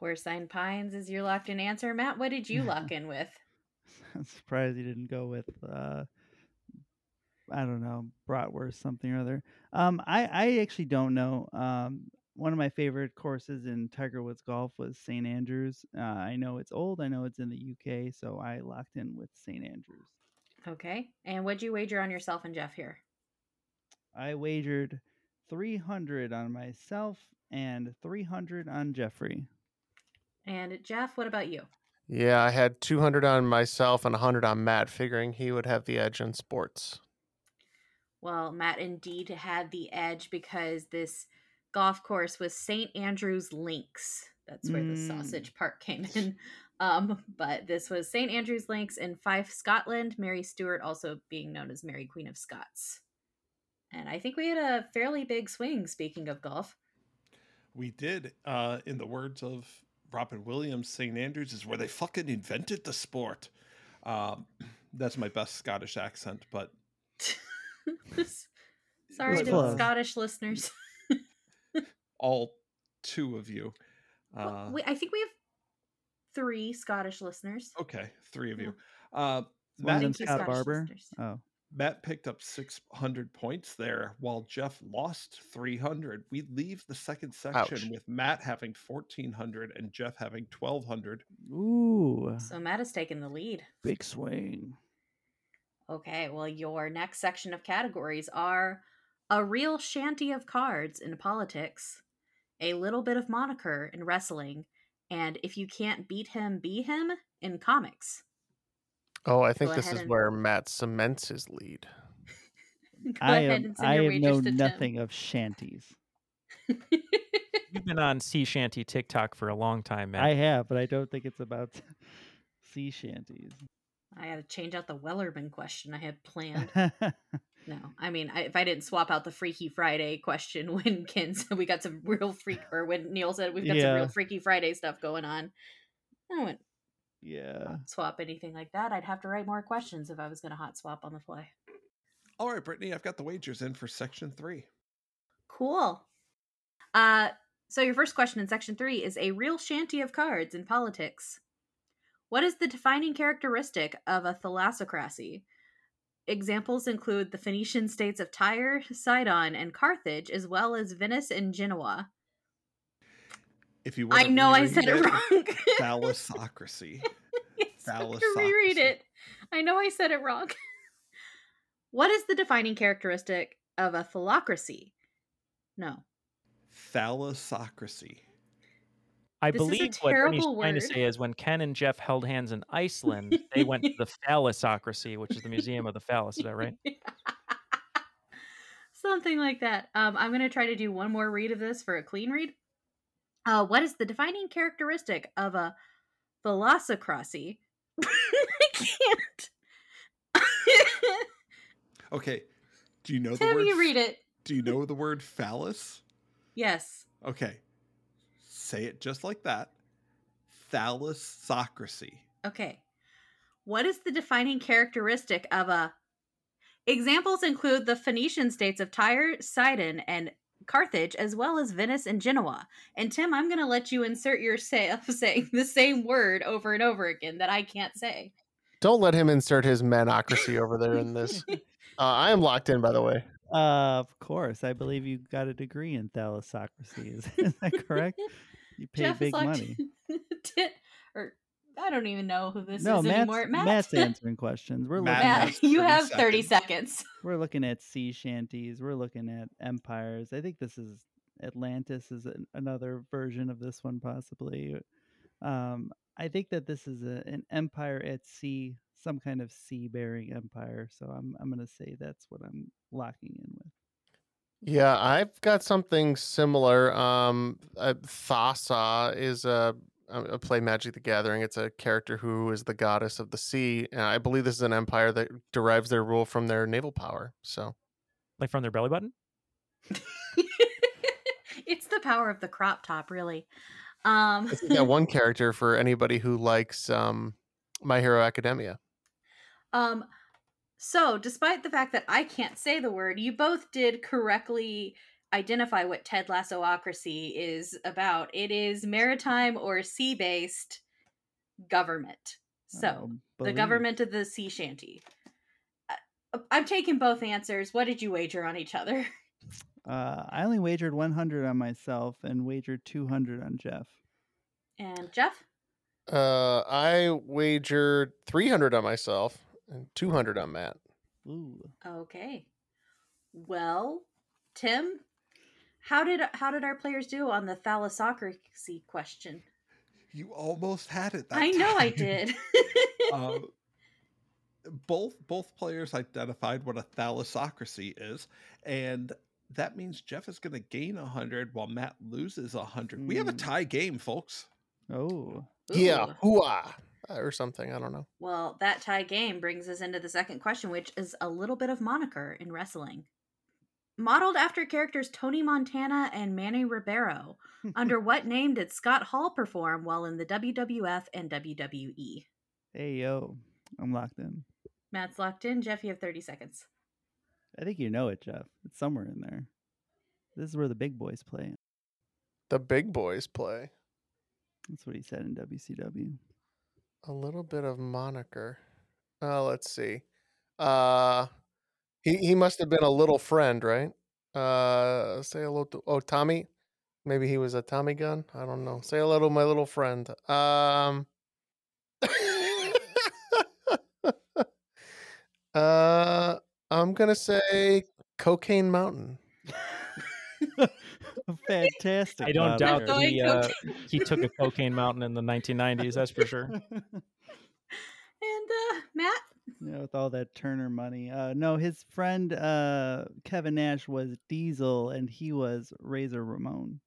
Porcine Pines is your locked in answer. Matt, what did you [laughs] lock in with? I'm [laughs] surprised you didn't go with uh I don't know, bratwurst something or other. Um I I actually don't know. Um one of my favorite courses in Tiger Woods golf was St. Andrews. Uh, I know it's old. I know it's in the UK, so I locked in with St. Andrews. Okay. And what'd you wager on yourself and Jeff here? I wagered 300 on myself and 300 on Jeffrey. And Jeff, what about you? Yeah, I had 200 on myself and 100 on Matt, figuring he would have the edge in sports. Well, Matt indeed had the edge because this golf course was St. Andrews Links. That's where the Mm. sausage part came in. [laughs] Um, but this was St. Andrews Links in Fife, Scotland. Mary Stuart also being known as Mary Queen of Scots. And I think we had a fairly big swing, speaking of golf. We did. Uh, in the words of Robin Williams, St. Andrews is where they fucking invented the sport. Um, that's my best Scottish accent, but [laughs] Sorry to close. Scottish listeners. [laughs] all two of you. Uh, we, I think we have three Scottish listeners. okay, three of you. Uh, Matt, them Thank Scott Barber. listeners. Oh, Matt picked up 600 points there while Jeff lost 300. We leave the second section Ouch. with Matt having 1400 and Jeff having 1200. ooh, So Matt has taken the lead. big swing. Okay, well, your next section of categories are a real shanty of cards in politics, a little bit of moniker in wrestling, and if you can't beat him, be him in comics. Oh, I think Go this ahead is and- where Matt cements his lead. [laughs] Go I ahead am. and send I your have wagers know to Tim. nothing of shanties. You've been on sea shanty TikTok for a long time, man. I have, but I don't think it's about [laughs] sea shanties. I had to change out the Wellerman question I had planned. [laughs] No, I mean, I, if I didn't swap out the Freaky Friday question when Ken said we got some real freak, or when Neal said we've got some Yeah. real Freaky Friday stuff going on, I wouldn't yeah. swap anything like that. I'd have to write more questions if I was going to hot swap on the fly. All right, Brittany, I've got the wagers in for section three. Cool. Uh, so your first question in section three is a real shanty of cards in politics. What is the defining characteristic of a thalassocracy? Examples include the Phoenician states of Tyre, Sidon, and Carthage, as well as Venice and Genoa. If you I wanna know I said it wrong. [laughs] Thalassocracy. Yes, I'm gonna reread it. I know I said it wrong. [laughs] what is the defining characteristic of a thalassocracy? No. Thalassocracy. I This is a believe what Brittany's terrible trying to say is when Ken and Jeff held hands in Iceland, they went to the [laughs] Phallosocracy, which is the Museum of the Phallus. Is that right? Something like that. Um, I'm going to try to do one more read of this for a clean read. Uh, what is the defining characteristic of a thalassocracy? [laughs] I can't. Okay. Do you know the Tim, word? you read it. Do you know the word phallus? Yes. Okay. Say it just like that. Thalassocracy. Okay. What is the defining characteristic of a? Examples include the Phoenician states of Tyre, Sidon, and Carthage, as well as Venice and Genoa. And Tim, I'm going to let you insert yourself [laughs] saying the same word over and over again that I can't say. Don't let him insert his manocracy over there in this. [laughs] Uh, I am locked in, by the way. Uh, of course. I believe you got a degree in thalassocracy. Is, is [laughs] that correct? You pay Jeff is big locked money. Tit- or I don't even know who this no, is Matt's, anymore. Matt, Matt's [laughs] answering questions. We're Matt looking Matt, at has you 30 have 30 seconds. [laughs] we're looking at sea shanties. We're looking at empires. I think this is Atlantis is an, another version of this one possibly. Um, I think that this is a, an empire at sea, some kind of sea-bearing empire. So I'm I'm gonna say that's what I'm locking in with. Yeah, I've got something similar. Um, uh, Thassa is a, a a play Magic the Gathering. It's a character who is the goddess of the sea, and I believe this is an empire that derives their rule from their naval power. So Like from their belly button? [laughs] it's the power of the crop top, really. Um, I think that [laughs] one character for anybody who likes um, My Hero Academia. um, so despite the fact that I can't say the word, you both did correctly identify what Ted Lassoocracy is about. It is maritime or sea-based government. So the government of the sea shanty. I- I'm taking both answers. What did you wager on each other? [laughs] Uh, I only wagered 100 on myself and wagered 200 on Jeff. And Jeff? Uh, I wagered 300 on myself and 200 on Matt. Ooh. Okay. Well, Tim, how did how did our players do on the thalassocracy question? You almost had it. That I know I did. [laughs] [laughs] Um, both both players identified what a thalassocracy is, and that means Jeff is going to gain hundred while Matt loses hundred. We have a Mm. tie game, folks. Oh, Yeah, Ooh. hooah, or something. I don't know. Well, that tie game brings us into the second question, which is a little bit of moniker in wrestling. Modeled after characters Tony Montana and Manny Ribera, [laughs] under what name did Scott Hall perform while in the WWF and? WWE? hey yo, I'm locked in. Matt's locked in. Jeff, you have 30 seconds. I think you know it, Jeff. It's somewhere in there. This is where the big boys play. The big boys play That's what he said in WCW. a little bit of moniker. Uh, let's see. Uh, he he must have been a little friend, right? Uh, say hello to oh Tommy. Maybe he was a Tommy gun. I don't know. Say hello to my little friend. Um. [laughs] uh, I'm gonna say Cocaine Mountain. [laughs] Fantastic. I don't Bob doubt there. that he uh, he took a [laughs] cocaine mountain in the 1990s. That's for sure. And uh, Matt? Yeah, with all that Turner money. Uh, no, his friend uh, Kevin Nash was Diesel, and he was Razor Ramon.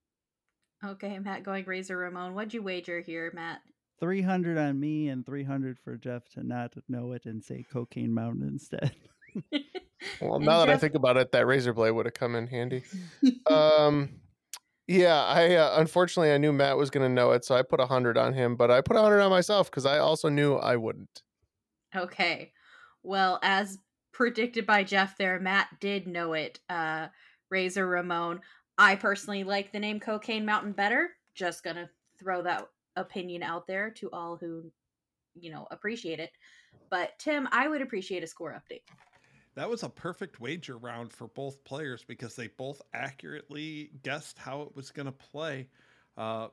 Okay, Matt going Razor Ramon. What'd you wager here, Matt? 300 on me and 300 for Jeff to not know it and say Cocaine Mountain instead. [laughs] Well, And now that I think about it, that razor blade would have come in handy. [laughs] um, yeah, I uh, unfortunately I knew Matt was going to know it, so I put a hundred on him, but I put a hundred on myself because I also knew I wouldn't. Okay. Well, as predicted by Jeff there, Matt did know it. Uh Razor Ramon. I personally like the name Cocaine Mountain better. Just gonna throw that opinion out there to all who, you know, appreciate it. But Tim, I would appreciate a score update. That was a perfect wager round for both players because they both accurately guessed how it was going to play. Uh,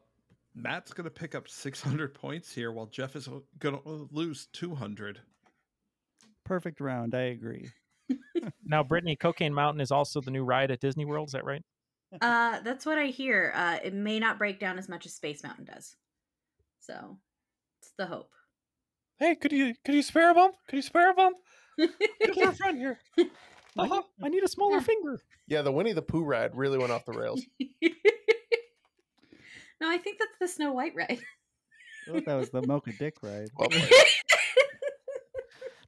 Matt's going to pick up 600 points here while Jeff is going to lose 200. Perfect round. I agree. [laughs] Now, Brittany, Cocaine Mountain is also the new ride at Disney World. Is that right? Uh that's what I hear. Uh it may not break down as much as Space Mountain does. So it's the hope. Hey, could you could you spare a bump? Could you spare a bump? Look at our friend here. [laughs] Uh-huh. I need a smaller finger. Yeah, the Winnie the Pooh ride really went off the rails. [laughs] no, I think that's the Snow White ride. I thought that was the Mocha Dick ride. Well. [laughs]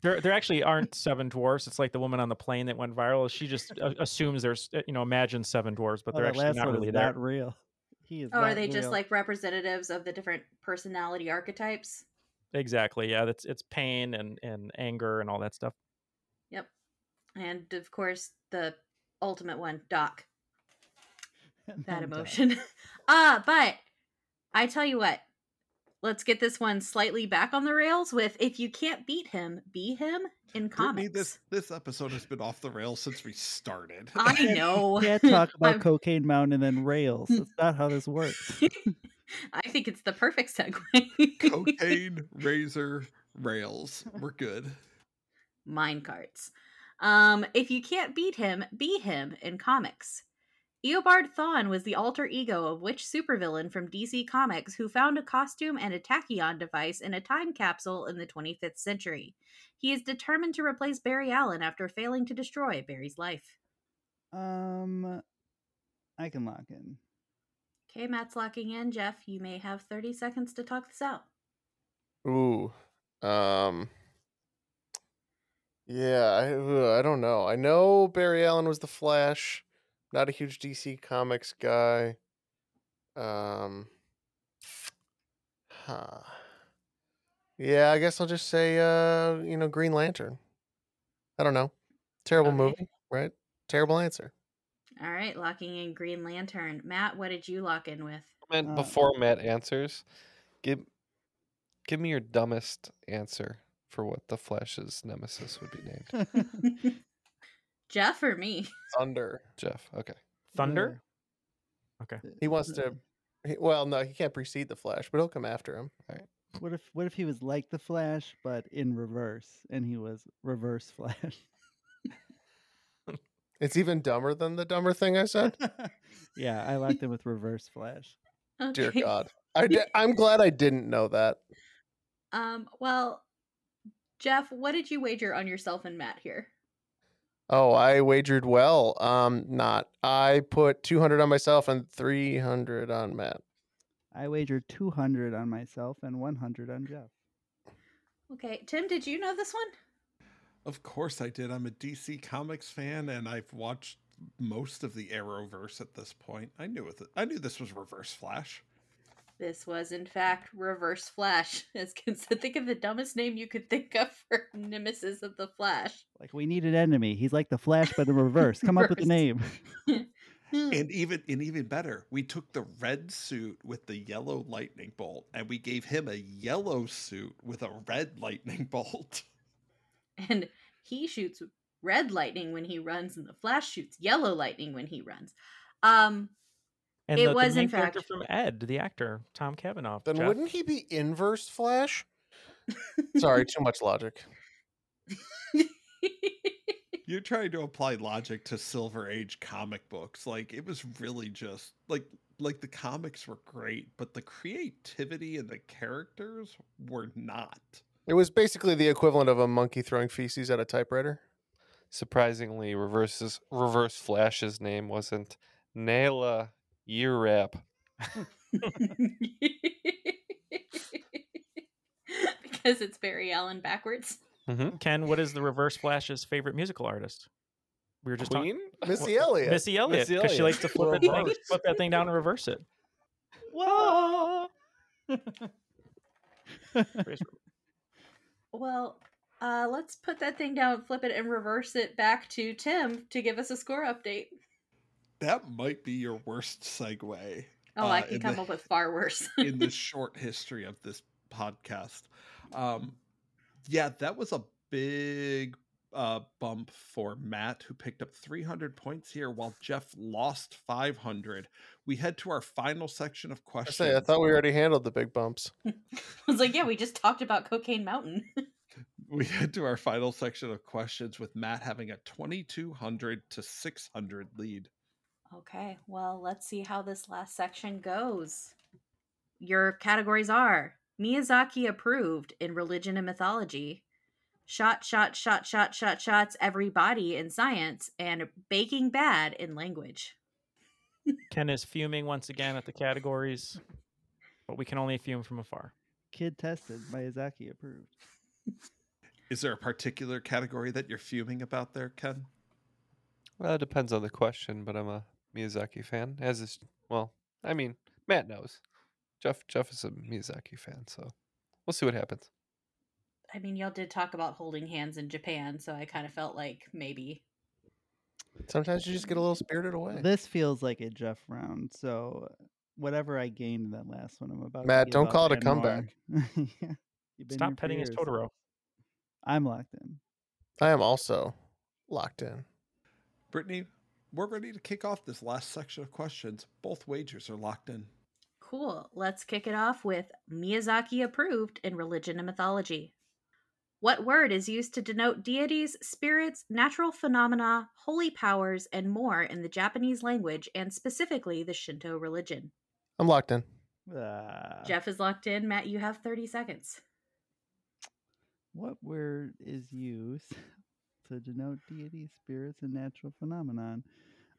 There, there actually aren't seven dwarfs. It's like the woman on the plane that went viral. She just uh, assumes there's, uh, you know, imagine seven dwarfs, but Oh, they're actually not really that real. He is. Oh, are not they just like representatives of the different personality archetypes? Exactly. Yeah, that's it's pain and and anger and all that stuff. Yep. And of course, the ultimate one, Doc. [laughs] That No emotion. uh, [laughs] but I tell you what, let's get this one slightly back on the rails with if you can't beat him, be him in Brittany, comics. this, this episode has been off the rails since we started. I know. Can't [laughs] talk about Cocaine Mountain and then rails. That's not how this works. [laughs] I think it's the perfect segue. Cocaine, razor, rails. We're good. mine carts. Um, if you can't beat him, be him in comics. Eobard Thawne was the alter ego of which supervillain from DC Comics who found a costume and a tachyon device in a time capsule in the 25th century. He is determined to replace Barry Allen after failing to destroy Barry's life. Um, I can lock in. Okay, Matt's locking in. Jeff, you may have 30 seconds to talk this out. Ooh. Um. Yeah, I I don't know. I know Barry Allen was the Flash. Not a huge DC Comics guy. Um. Huh. Yeah, I guess I'll just say uh, you know, Green Lantern. I don't know. Terrible Okay. movie, right? Terrible answer. All right, locking in Green Lantern. Matt, what did you lock in with? And Uh, before Matt answers, give give me your dumbest answer for what the Flash's nemesis would be named. [laughs] [laughs] Jeff or me? [laughs] Thunder. Jeff. Okay. Thunder. Okay. He wants to. He, well, no, he can't precede the Flash, but he'll come after him. All right. What if what if he was like the Flash but in reverse and he was reverse Flash? [laughs] It's even dumber than the dumber thing I said. [laughs] yeah, I locked in with reverse Flash. Dear God, I di- I'm glad I didn't know that. Um, well, Jeff, what did you wager on yourself and Matt here? Oh, I wagered well. Um, not. I put 200 on myself and 300 on Matt. I wagered 200 on myself and 100 on Jeff. Okay, Tim, did you know this one? Of course I did. I'm a DC Comics fan, and I've watched most of the Arrowverse at this point. I knew it. I knew this was Reverse Flash. This was, in fact, Reverse Flash. [laughs] As can think of the dumbest name you could think of for [laughs] Nemesis of the Flash. Like we need an enemy. He's like the Flash, but in reverse. Come up with a name. [laughs] and even and even better, we took the red suit with the yellow lightning bolt, and we gave him a yellow suit with a red lightning bolt. And he shoots red lightning when he runs, and the Flash shoots yellow lightning when he runs. Um, And it the, the was main in fact from Ed, the actor Tom Cavanagh. Then Jeff. wouldn't he be inverse Flash? [laughs] Sorry, too much logic. [laughs] You're trying to apply logic to Silver Age comic books. Like it was really just like like the comics were great, but the creativity and the characters were not. It was basically the equivalent of a monkey throwing feces at a typewriter. Surprisingly, reverses reverse Flash's name wasn't Naila Yearap. [laughs] because it's Barry Allen backwards. Ken, what is the Reverse Flash's favorite musical artist? We were just Queen? talking Missy Elliott. Missy Elliott, because she likes to flip, it, Reverse. flip that thing down and reverse it. Whoa! [laughs] Well, uh, let's put that thing down, flip it, and reverse it back to Tim to give us a score update. That might be your worst segue. Oh, I uh, can come the- up with far worse. [laughs] in the short history of this podcast. Um, yeah, that was a big uh, bump for Matt, who picked up 300 points here, while Jeff lost 500. We head to our final section of I questions. say, I thought we already handled the big bumps. [laughs] I was like, yeah, we just talked about Cocaine Mountain. [laughs] we head to our final section of questions with Matt having a 2200 to 600 lead. Okay, well, let's see how this last section goes. Your categories are Miyazaki approved in religion and mythology, shot, shot, shot, shot, shot, shots, everybody in science, and baking bad in language. [laughs] Ken is fuming once again at the categories, but we can only fume from afar. Kid tested, Miyazaki approved. [laughs] Is there a particular category that you're fuming about there, Ken? Well, it depends on the question, but I'm a Miyazaki fan. As is, well, I mean, Matt knows. Jeff Jeff is a Miyazaki fan, so we'll see what happens. I mean, y'all did talk about holding hands in Japan, so I kind of felt like maybe. Sometimes you just get a little spirited away. This feels like a Jeff round, so whatever I gained in that last one, I'm about. Matt, give don't up call it a comeback. [laughs] yeah. Stop petting his. Totoro. I'm locked in. I am also locked in. Brittany, we're ready to kick off this last section of questions. Both wagers are locked in. Cool. Let's kick it off with Miyazaki approved in religion and mythology. What word is used to denote deities, spirits, natural phenomena, holy powers, and more in the Japanese language and specifically the Shinto religion? I'm locked in. Ah, Jeff is locked in. Matt, you have 30 seconds. what word is used to denote deity, spirits, and natural phenomenon?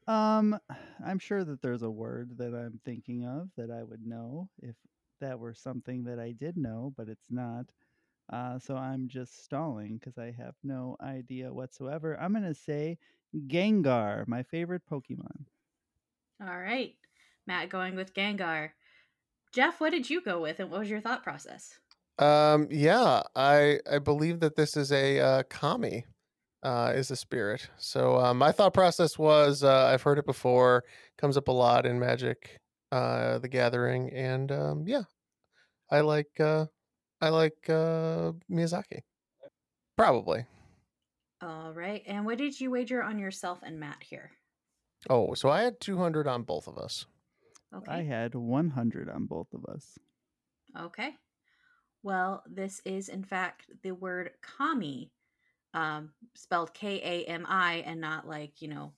Um, I'm sure that there's a word that I'm thinking of that I would know if that were something that I did know, but it's not. Uh, so I'm just stalling because I have no idea whatsoever. I'm gonna say Gengar, my favorite Pokemon. All right. Matt going with Gengar. Jeff, what did you go with and what was your thought process? Um, yeah, I I believe that this is a uh, kami, uh, is a spirit. So uh, my thought process was uh, I've heard it before, comes up a lot in Magic, uh, the Gathering, and um, yeah, I like uh, I like uh, Miyazaki, probably. All right. And what did you wager on yourself and Matt here? Oh, so I had two hundred on both of us. Okay. I had 100 on both of us. Okay. Well, this is in fact the word kami, um, spelled K A M I, and not like, you know,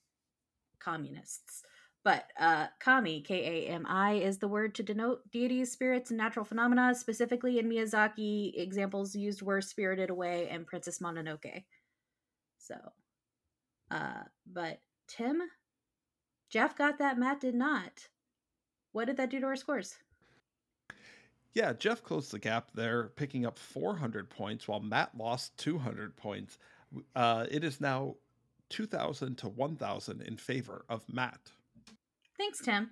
communists. But uh, kami, K A M I, is the word to denote deities, spirits, and natural phenomena. Specifically in Miyazaki, examples used were Spirited Away and Princess Mononoke. So, uh, but Tim, Jeff got that, Matt did not. What did that do to our scores? Yeah, Jeff closed the gap there, picking up 400 points, while Matt lost 200 points. Uh, it is now 2,000 to 1,000 in favor of Matt. Thanks, Tim.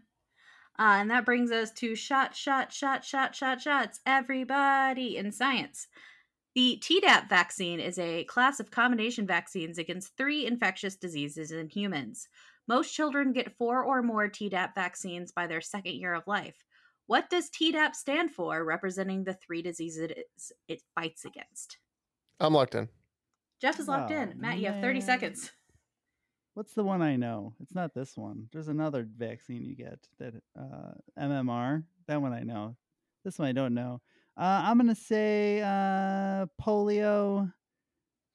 Uh, and that brings us to shot, shot, shot, shot, shot, shots. Everybody in science. The Tdap vaccine is a class of combination vaccines against three infectious diseases in humans. Most children get four or more Tdap vaccines by their second year of life. What does Tdap stand for, representing the three diseases it fights against? I'm locked in. Jeff is locked Oh, in. Matt, you have 30 man. seconds. What's the one I know? It's not this one. There's another vaccine you get that uh, MMR. That one I know. This one I don't know. Uh, I'm gonna say uh, polio,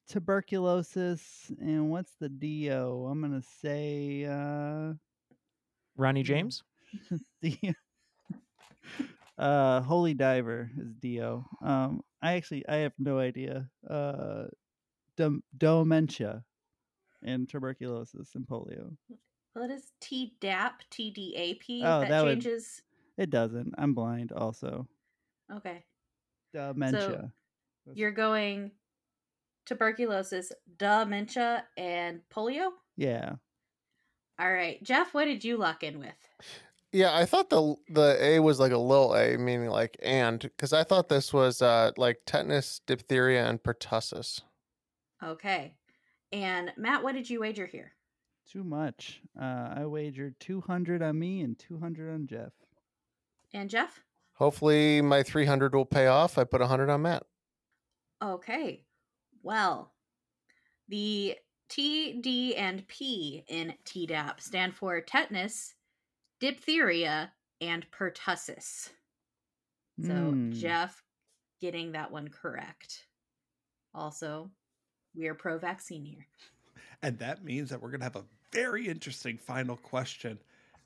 tuberculosis, and what's the DO? I'm gonna say uh, Ronnie James. [laughs] the uh, holy diver is Do. Um, I actually I have no idea. Uh, dom- dementia and tuberculosis and polio. What is Tdap? T D A P? Oh, that, that would- changes. It doesn't. I'm blind also. Okay. Dementia. You're going tuberculosis, dementia, and polio? yeah. All right. Jeff, what did you lock in with? Yeah, I thought the the A was like a little A, meaning like and, because I thought this was uh like tetanus, diphtheria, and pertussis. Okay. And Matt, what did you wager here? Too much. Uh, I wagered 200 on me and 200 on Jeff. And Jeff? Hopefully, my 300 will pay off. I put a 100 on Matt. Okay. Well, the T, D, and P in Tdap stand for tetanus, diphtheria, and pertussis. So Hmm. Jeff getting that one correct. Also, we are pro vaccine here. And that means that we're going to have a very interesting final question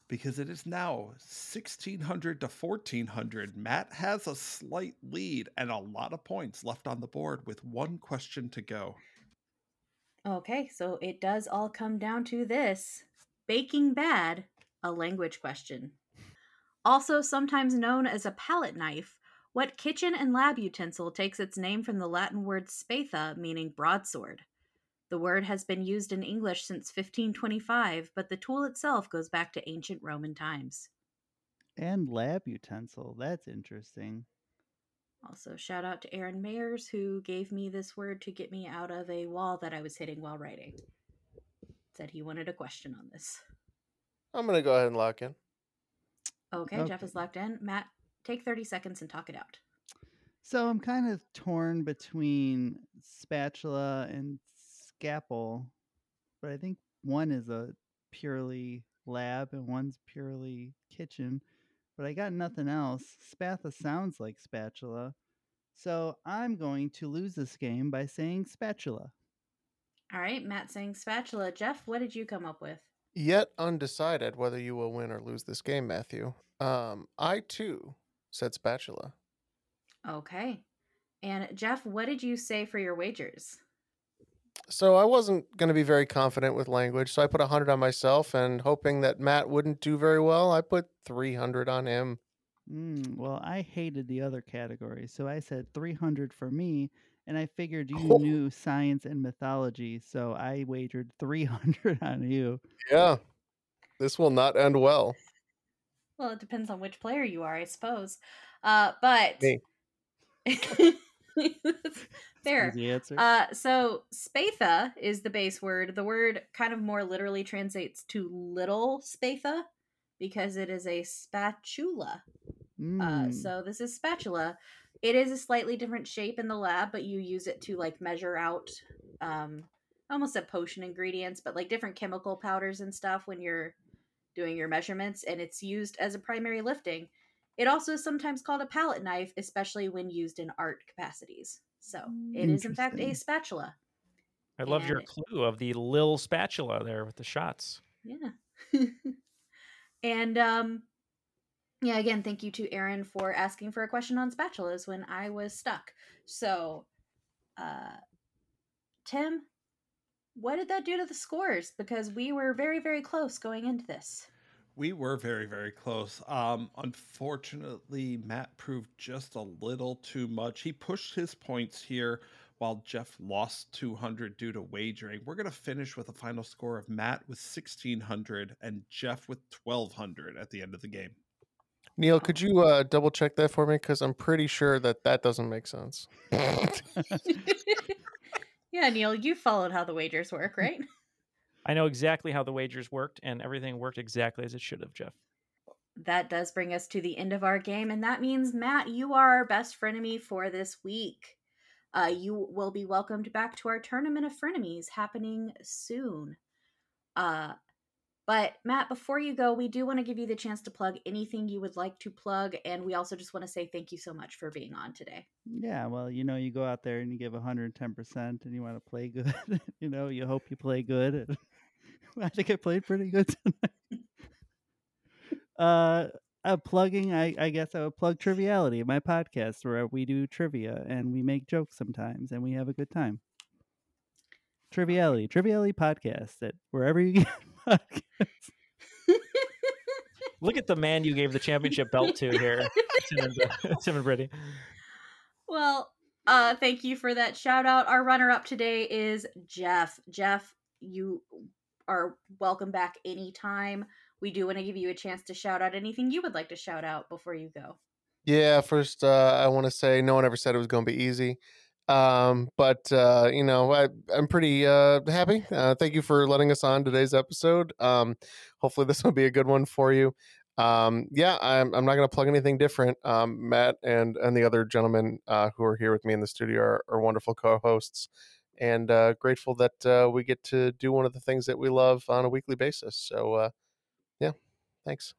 because it is now 1600 to 1400. Matt has a slight lead and a lot of points left on the board with one question to go. Okay, so it does all come down to this Baking Bad, a language question. Also, sometimes known as a palette knife, what kitchen and lab utensil takes its name from the Latin word spatha, meaning broadsword? The word has been used in English since 1525, but the tool itself goes back to ancient Roman times. And lab utensil. That's interesting. Also, shout out to Aaron Mayers, who gave me this word to get me out of a wall that I was hitting while writing. Said he wanted a question on this. I'm gonna go ahead and lock in. Okay, Jeff is locked in. Matt, take 30 seconds and talk it out. So I'm kind of torn between spatula and scalpel, but I think one is a purely lab and one's purely kitchen. But I got nothing else. Spatha sounds like spatula. So I'm going to lose this game by saying spatula. All right, Matt saying spatula. Jeff, what did you come up with? Yet undecided whether you will win or lose this game, Matthew. Um, I too said spatula. Okay. And Jeff, what did you say for your wagers? So I wasn't going to be very confident with language, so I put 100 on myself and hoping that Matt wouldn't do very well, I put 300 on him. Mm, well, I hated the other category, so I said 300 for me, and I figured you Oh. knew science and mythology, so I wagered 300 [laughs] on you. Yeah. This will not end well. Well, it depends on which player you are, I suppose. Uh, but Me. [laughs] fair. Easy answer. Uh, so spatha is the base word. The word kind of more literally translates to little spatha because it is a spatula. Uh, Mm, so this is spatula. It is a slightly different shape in the lab, but you use it to like measure out, um, I almost said potion ingredients, but like different chemical powders and stuff when you're doing your measurements, and it's used as a primary lifting. It also is sometimes called a palette knife, especially when used in art capacities. So it is in fact a spatula. I love your clue of the Lil spatula there with the shots. Yeah. [laughs] And um yeah, again, thank you to Aaron for asking for a question on spatulas when I was stuck. So, uh Tim, what did that do to the scores? Because we were very, very close going into this. We were very, very close. Um, unfortunately, Matt proved just a little too much. He pushed his points here while Jeff lost 200 due to wagering. We're going to finish with a final score of Matt with 1600 and Jeff with 1200 at the end of the game. Neal, could you uh, double check that for me? Because I'm pretty sure that that doesn't make sense. [laughs] yeah, Neal, you followed how the wagers work, right? [laughs] I know exactly how the wagers worked, and everything worked exactly as it should have, Jeff. That does bring us to the end of our game, and that means, Matt, you are our best frenemy for this week. Uh, you will be welcomed back to our tournament of frenemies happening soon. Uh, but Matt, before you go, we do want to give you the chance to plug anything you would like to plug, and we also just want to say thank you so much for being on today. Yeah, well, you know, you go out there and you give 110% and you want to play good. [laughs] you know, you hope you play good. [laughs] I think I played pretty good tonight. uh, uh, plugging, I, I guess I would plug Triviality, my podcast where we do trivia and we make jokes sometimes and we have a good time. Triviality, Triviality podcast at wherever you [laughs] get. Look at the man you gave the championship belt to here, [laughs] Tim and, [laughs] Tim and Brittany. Well, uh, thank you for that shout out. Our runner up today is Jeff. Jeff, you are welcome back anytime. We do want to give you a chance to shout out anything you would like to shout out before you go. Yeah, first uh, I want to say no one ever said it was going to be easy. Um, but uh, you know, I, I'm pretty uh, happy. Uh, thank you for letting us on today's episode. Um, hopefully, this [laughs] will be a good one for you. Um, yeah, I'm, I'm not going to plug anything different. Um, Matt and and the other gentlemen uh, who are here with me in the studio are, are wonderful co-hosts, and uh, grateful that uh, we get to do one of the things that we love on a weekly basis. So, uh, yeah, thanks.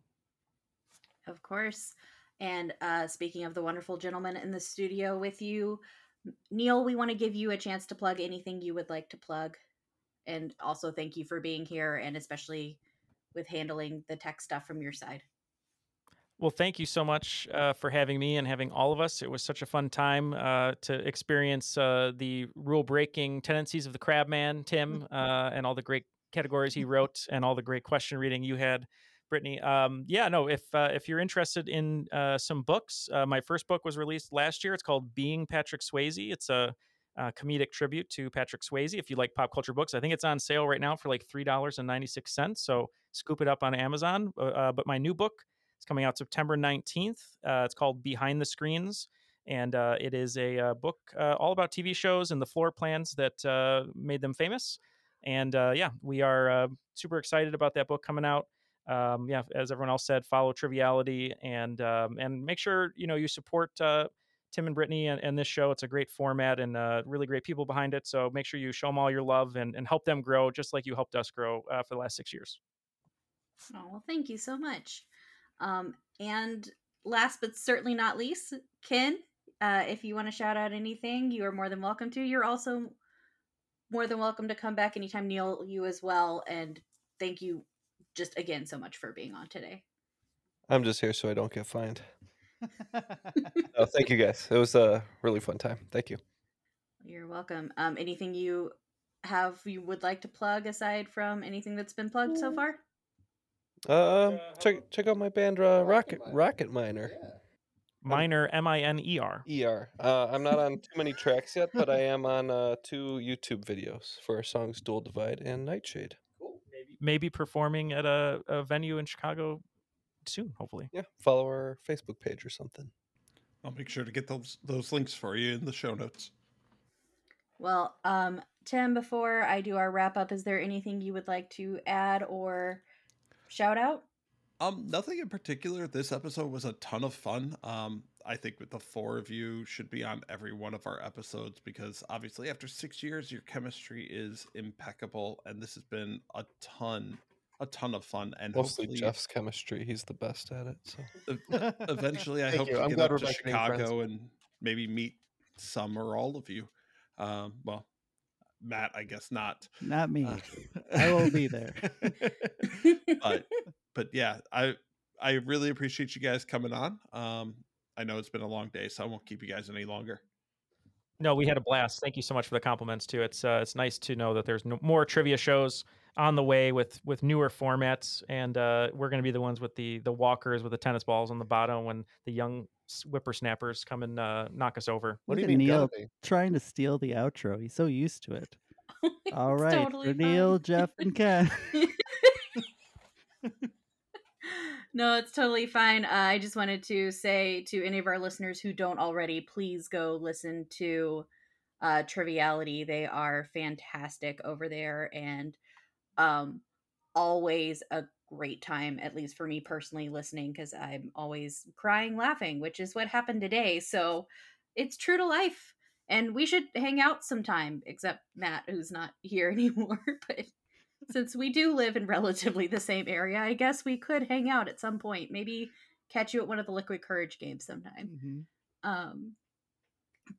Of course. And uh, speaking of the wonderful gentleman in the studio with you, Neal, we want to give you a chance to plug anything you would like to plug. And also thank you for being here and especially with handling the tech stuff from your side. Well, thank you so much uh, for having me and having all of us. It was such a fun time uh, to experience uh, the rule breaking tendencies of the Crabman, Tim, [laughs] uh, and all the great categories he wrote and all the great question reading you had. Brittany. Um, yeah, no. If uh, if you're interested in uh, some books, uh, my first book was released last year. It's called Being Patrick Swayze. It's a, a, comedic tribute to Patrick Swayze. If you like pop culture books, I think it's on sale right now for like three dollars and ninety six cents. So scoop it up on Amazon. Uh, uh, but my new book is coming out September nineteenth. Uh, it's called Behind the Screens. And it is a book all about TV shows and the floor plans that made them famous. And yeah, we are super excited about that book coming out um, yeah, as everyone else said, follow Triviality and um, and make sure you know you support uh, Tim and Brittany and, and, this show. It's a great format and uh, really great people behind it. So make sure you show them all your love and, and help them grow, just like you helped us grow uh, for the last six years. Oh well, thank you so much. Um, and last but certainly not least, Ken, uh, if you want to shout out anything, you are more than welcome to. You're also more than welcome to come back anytime, Neal. You as well, and thank you just again so much for being on today. I'm just here so I don't get fined. [laughs] oh, thank you guys. It was a really fun time. Thank you. You're welcome. Um, anything you have you would like to plug aside from anything that's been plugged so far? Uh, check check out my band uh, Rocket Rocket Miner. Miner M I N E R. E R. Uh, I'm not on too many tracks yet, but I am on uh, two YouTube videos for our songs Dual Divide and Nightshade maybe performing at a, a venue in Chicago soon, hopefully. Yeah, follow our Facebook page or something. I'll make sure to get those those links for you in the show notes. Well, um, Tim, before I do our wrap up, is there anything you would like to add or shout out? Um, nothing in particular. This episode was a ton of fun. Um, I think the four of you should be on every one of our episodes because obviously after six years, your chemistry is impeccable, and this has been a ton, a ton of fun. And mostly Jeff's chemistry; he's the best at it. So eventually, I hope you. to I'm get up to Chicago and maybe meet some or all of you. Um, well, Matt, I guess not. Not me. Uh, I will be [laughs] there. but but yeah, I I really appreciate you guys coming on. Um, I know it's been a long day, so I won't keep you guys any longer. No, we had a blast. Thank you so much for the compliments too. It's uh, it's nice to know that there's no, more trivia shows on the way with with newer formats, and uh, we're going to be the ones with the the walkers with the tennis balls on the bottom when the young whippersnappers come and uh, knock us over. What do you mean, Neal trying to steal the outro. He's so used to it. [laughs] All right, totally for Neal. Jeff, and [laughs] Ken. [laughs] no, it's totally fine. Uh, I just wanted to say to any of our listeners who don't already, please go listen to uh, Triviality. They are fantastic over there and um, always a great time, at least for me personally, listening because I'm always crying, laughing, which is what happened today. So it's true to life. And we should hang out sometime, except Matt, who's not here [laughs] anymore. But since we do live in relatively the same area, I guess we could hang out at some point. Maybe catch you at one of the Liquid Kourage games sometime. Mhm. Um,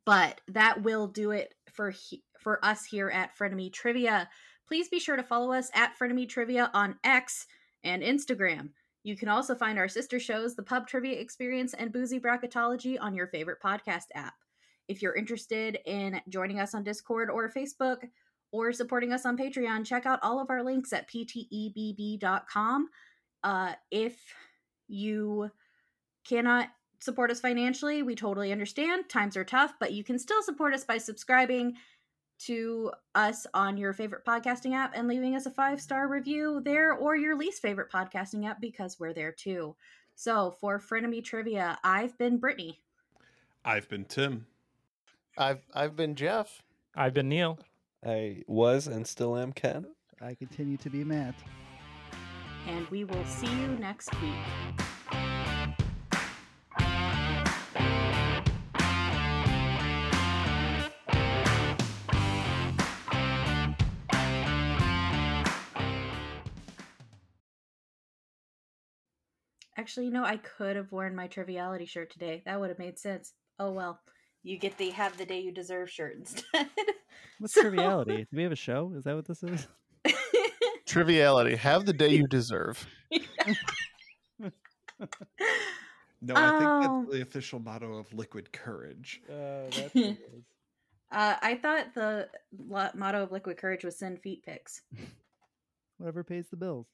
but that will do it for he- for us here at Frenemy Trivia. Please be sure to follow us at Frenemy Trivia on X and Instagram. You can also find our sister shows, The Pub Trivia Experience and Boozy Bracketology, on your favorite podcast app. If you're interested in joining us on Discord or Facebook or supporting us on Patreon, check out all of our links at ptebb.com. Uh, if you cannot support us financially, we totally understand. Times are tough, but you can still support us by subscribing to us on your favorite podcasting app and leaving us a five star review there or your least favorite podcasting app because we're there too. So for Frenemy Trivia, I've been Brittany. I've been Tim. I've I've been Jeff. I've been Neal. I was and still am Ken. I continue to be Matt. and we will see you next week. Actually, you know, I could have worn my triviality shirt today. That would have made sense. Oh well. You get the have the day you deserve shirt instead. [laughs] What's So- triviality? Do we have a show? Is that what this is? Triviality. Have the day you [laughs] deserve. [laughs] No, I think Oh. that's the official motto of Liquid Kourage. Uh, that's Uh, I thought the motto of Liquid Kourage was send feet pics. Whatever pays the bills.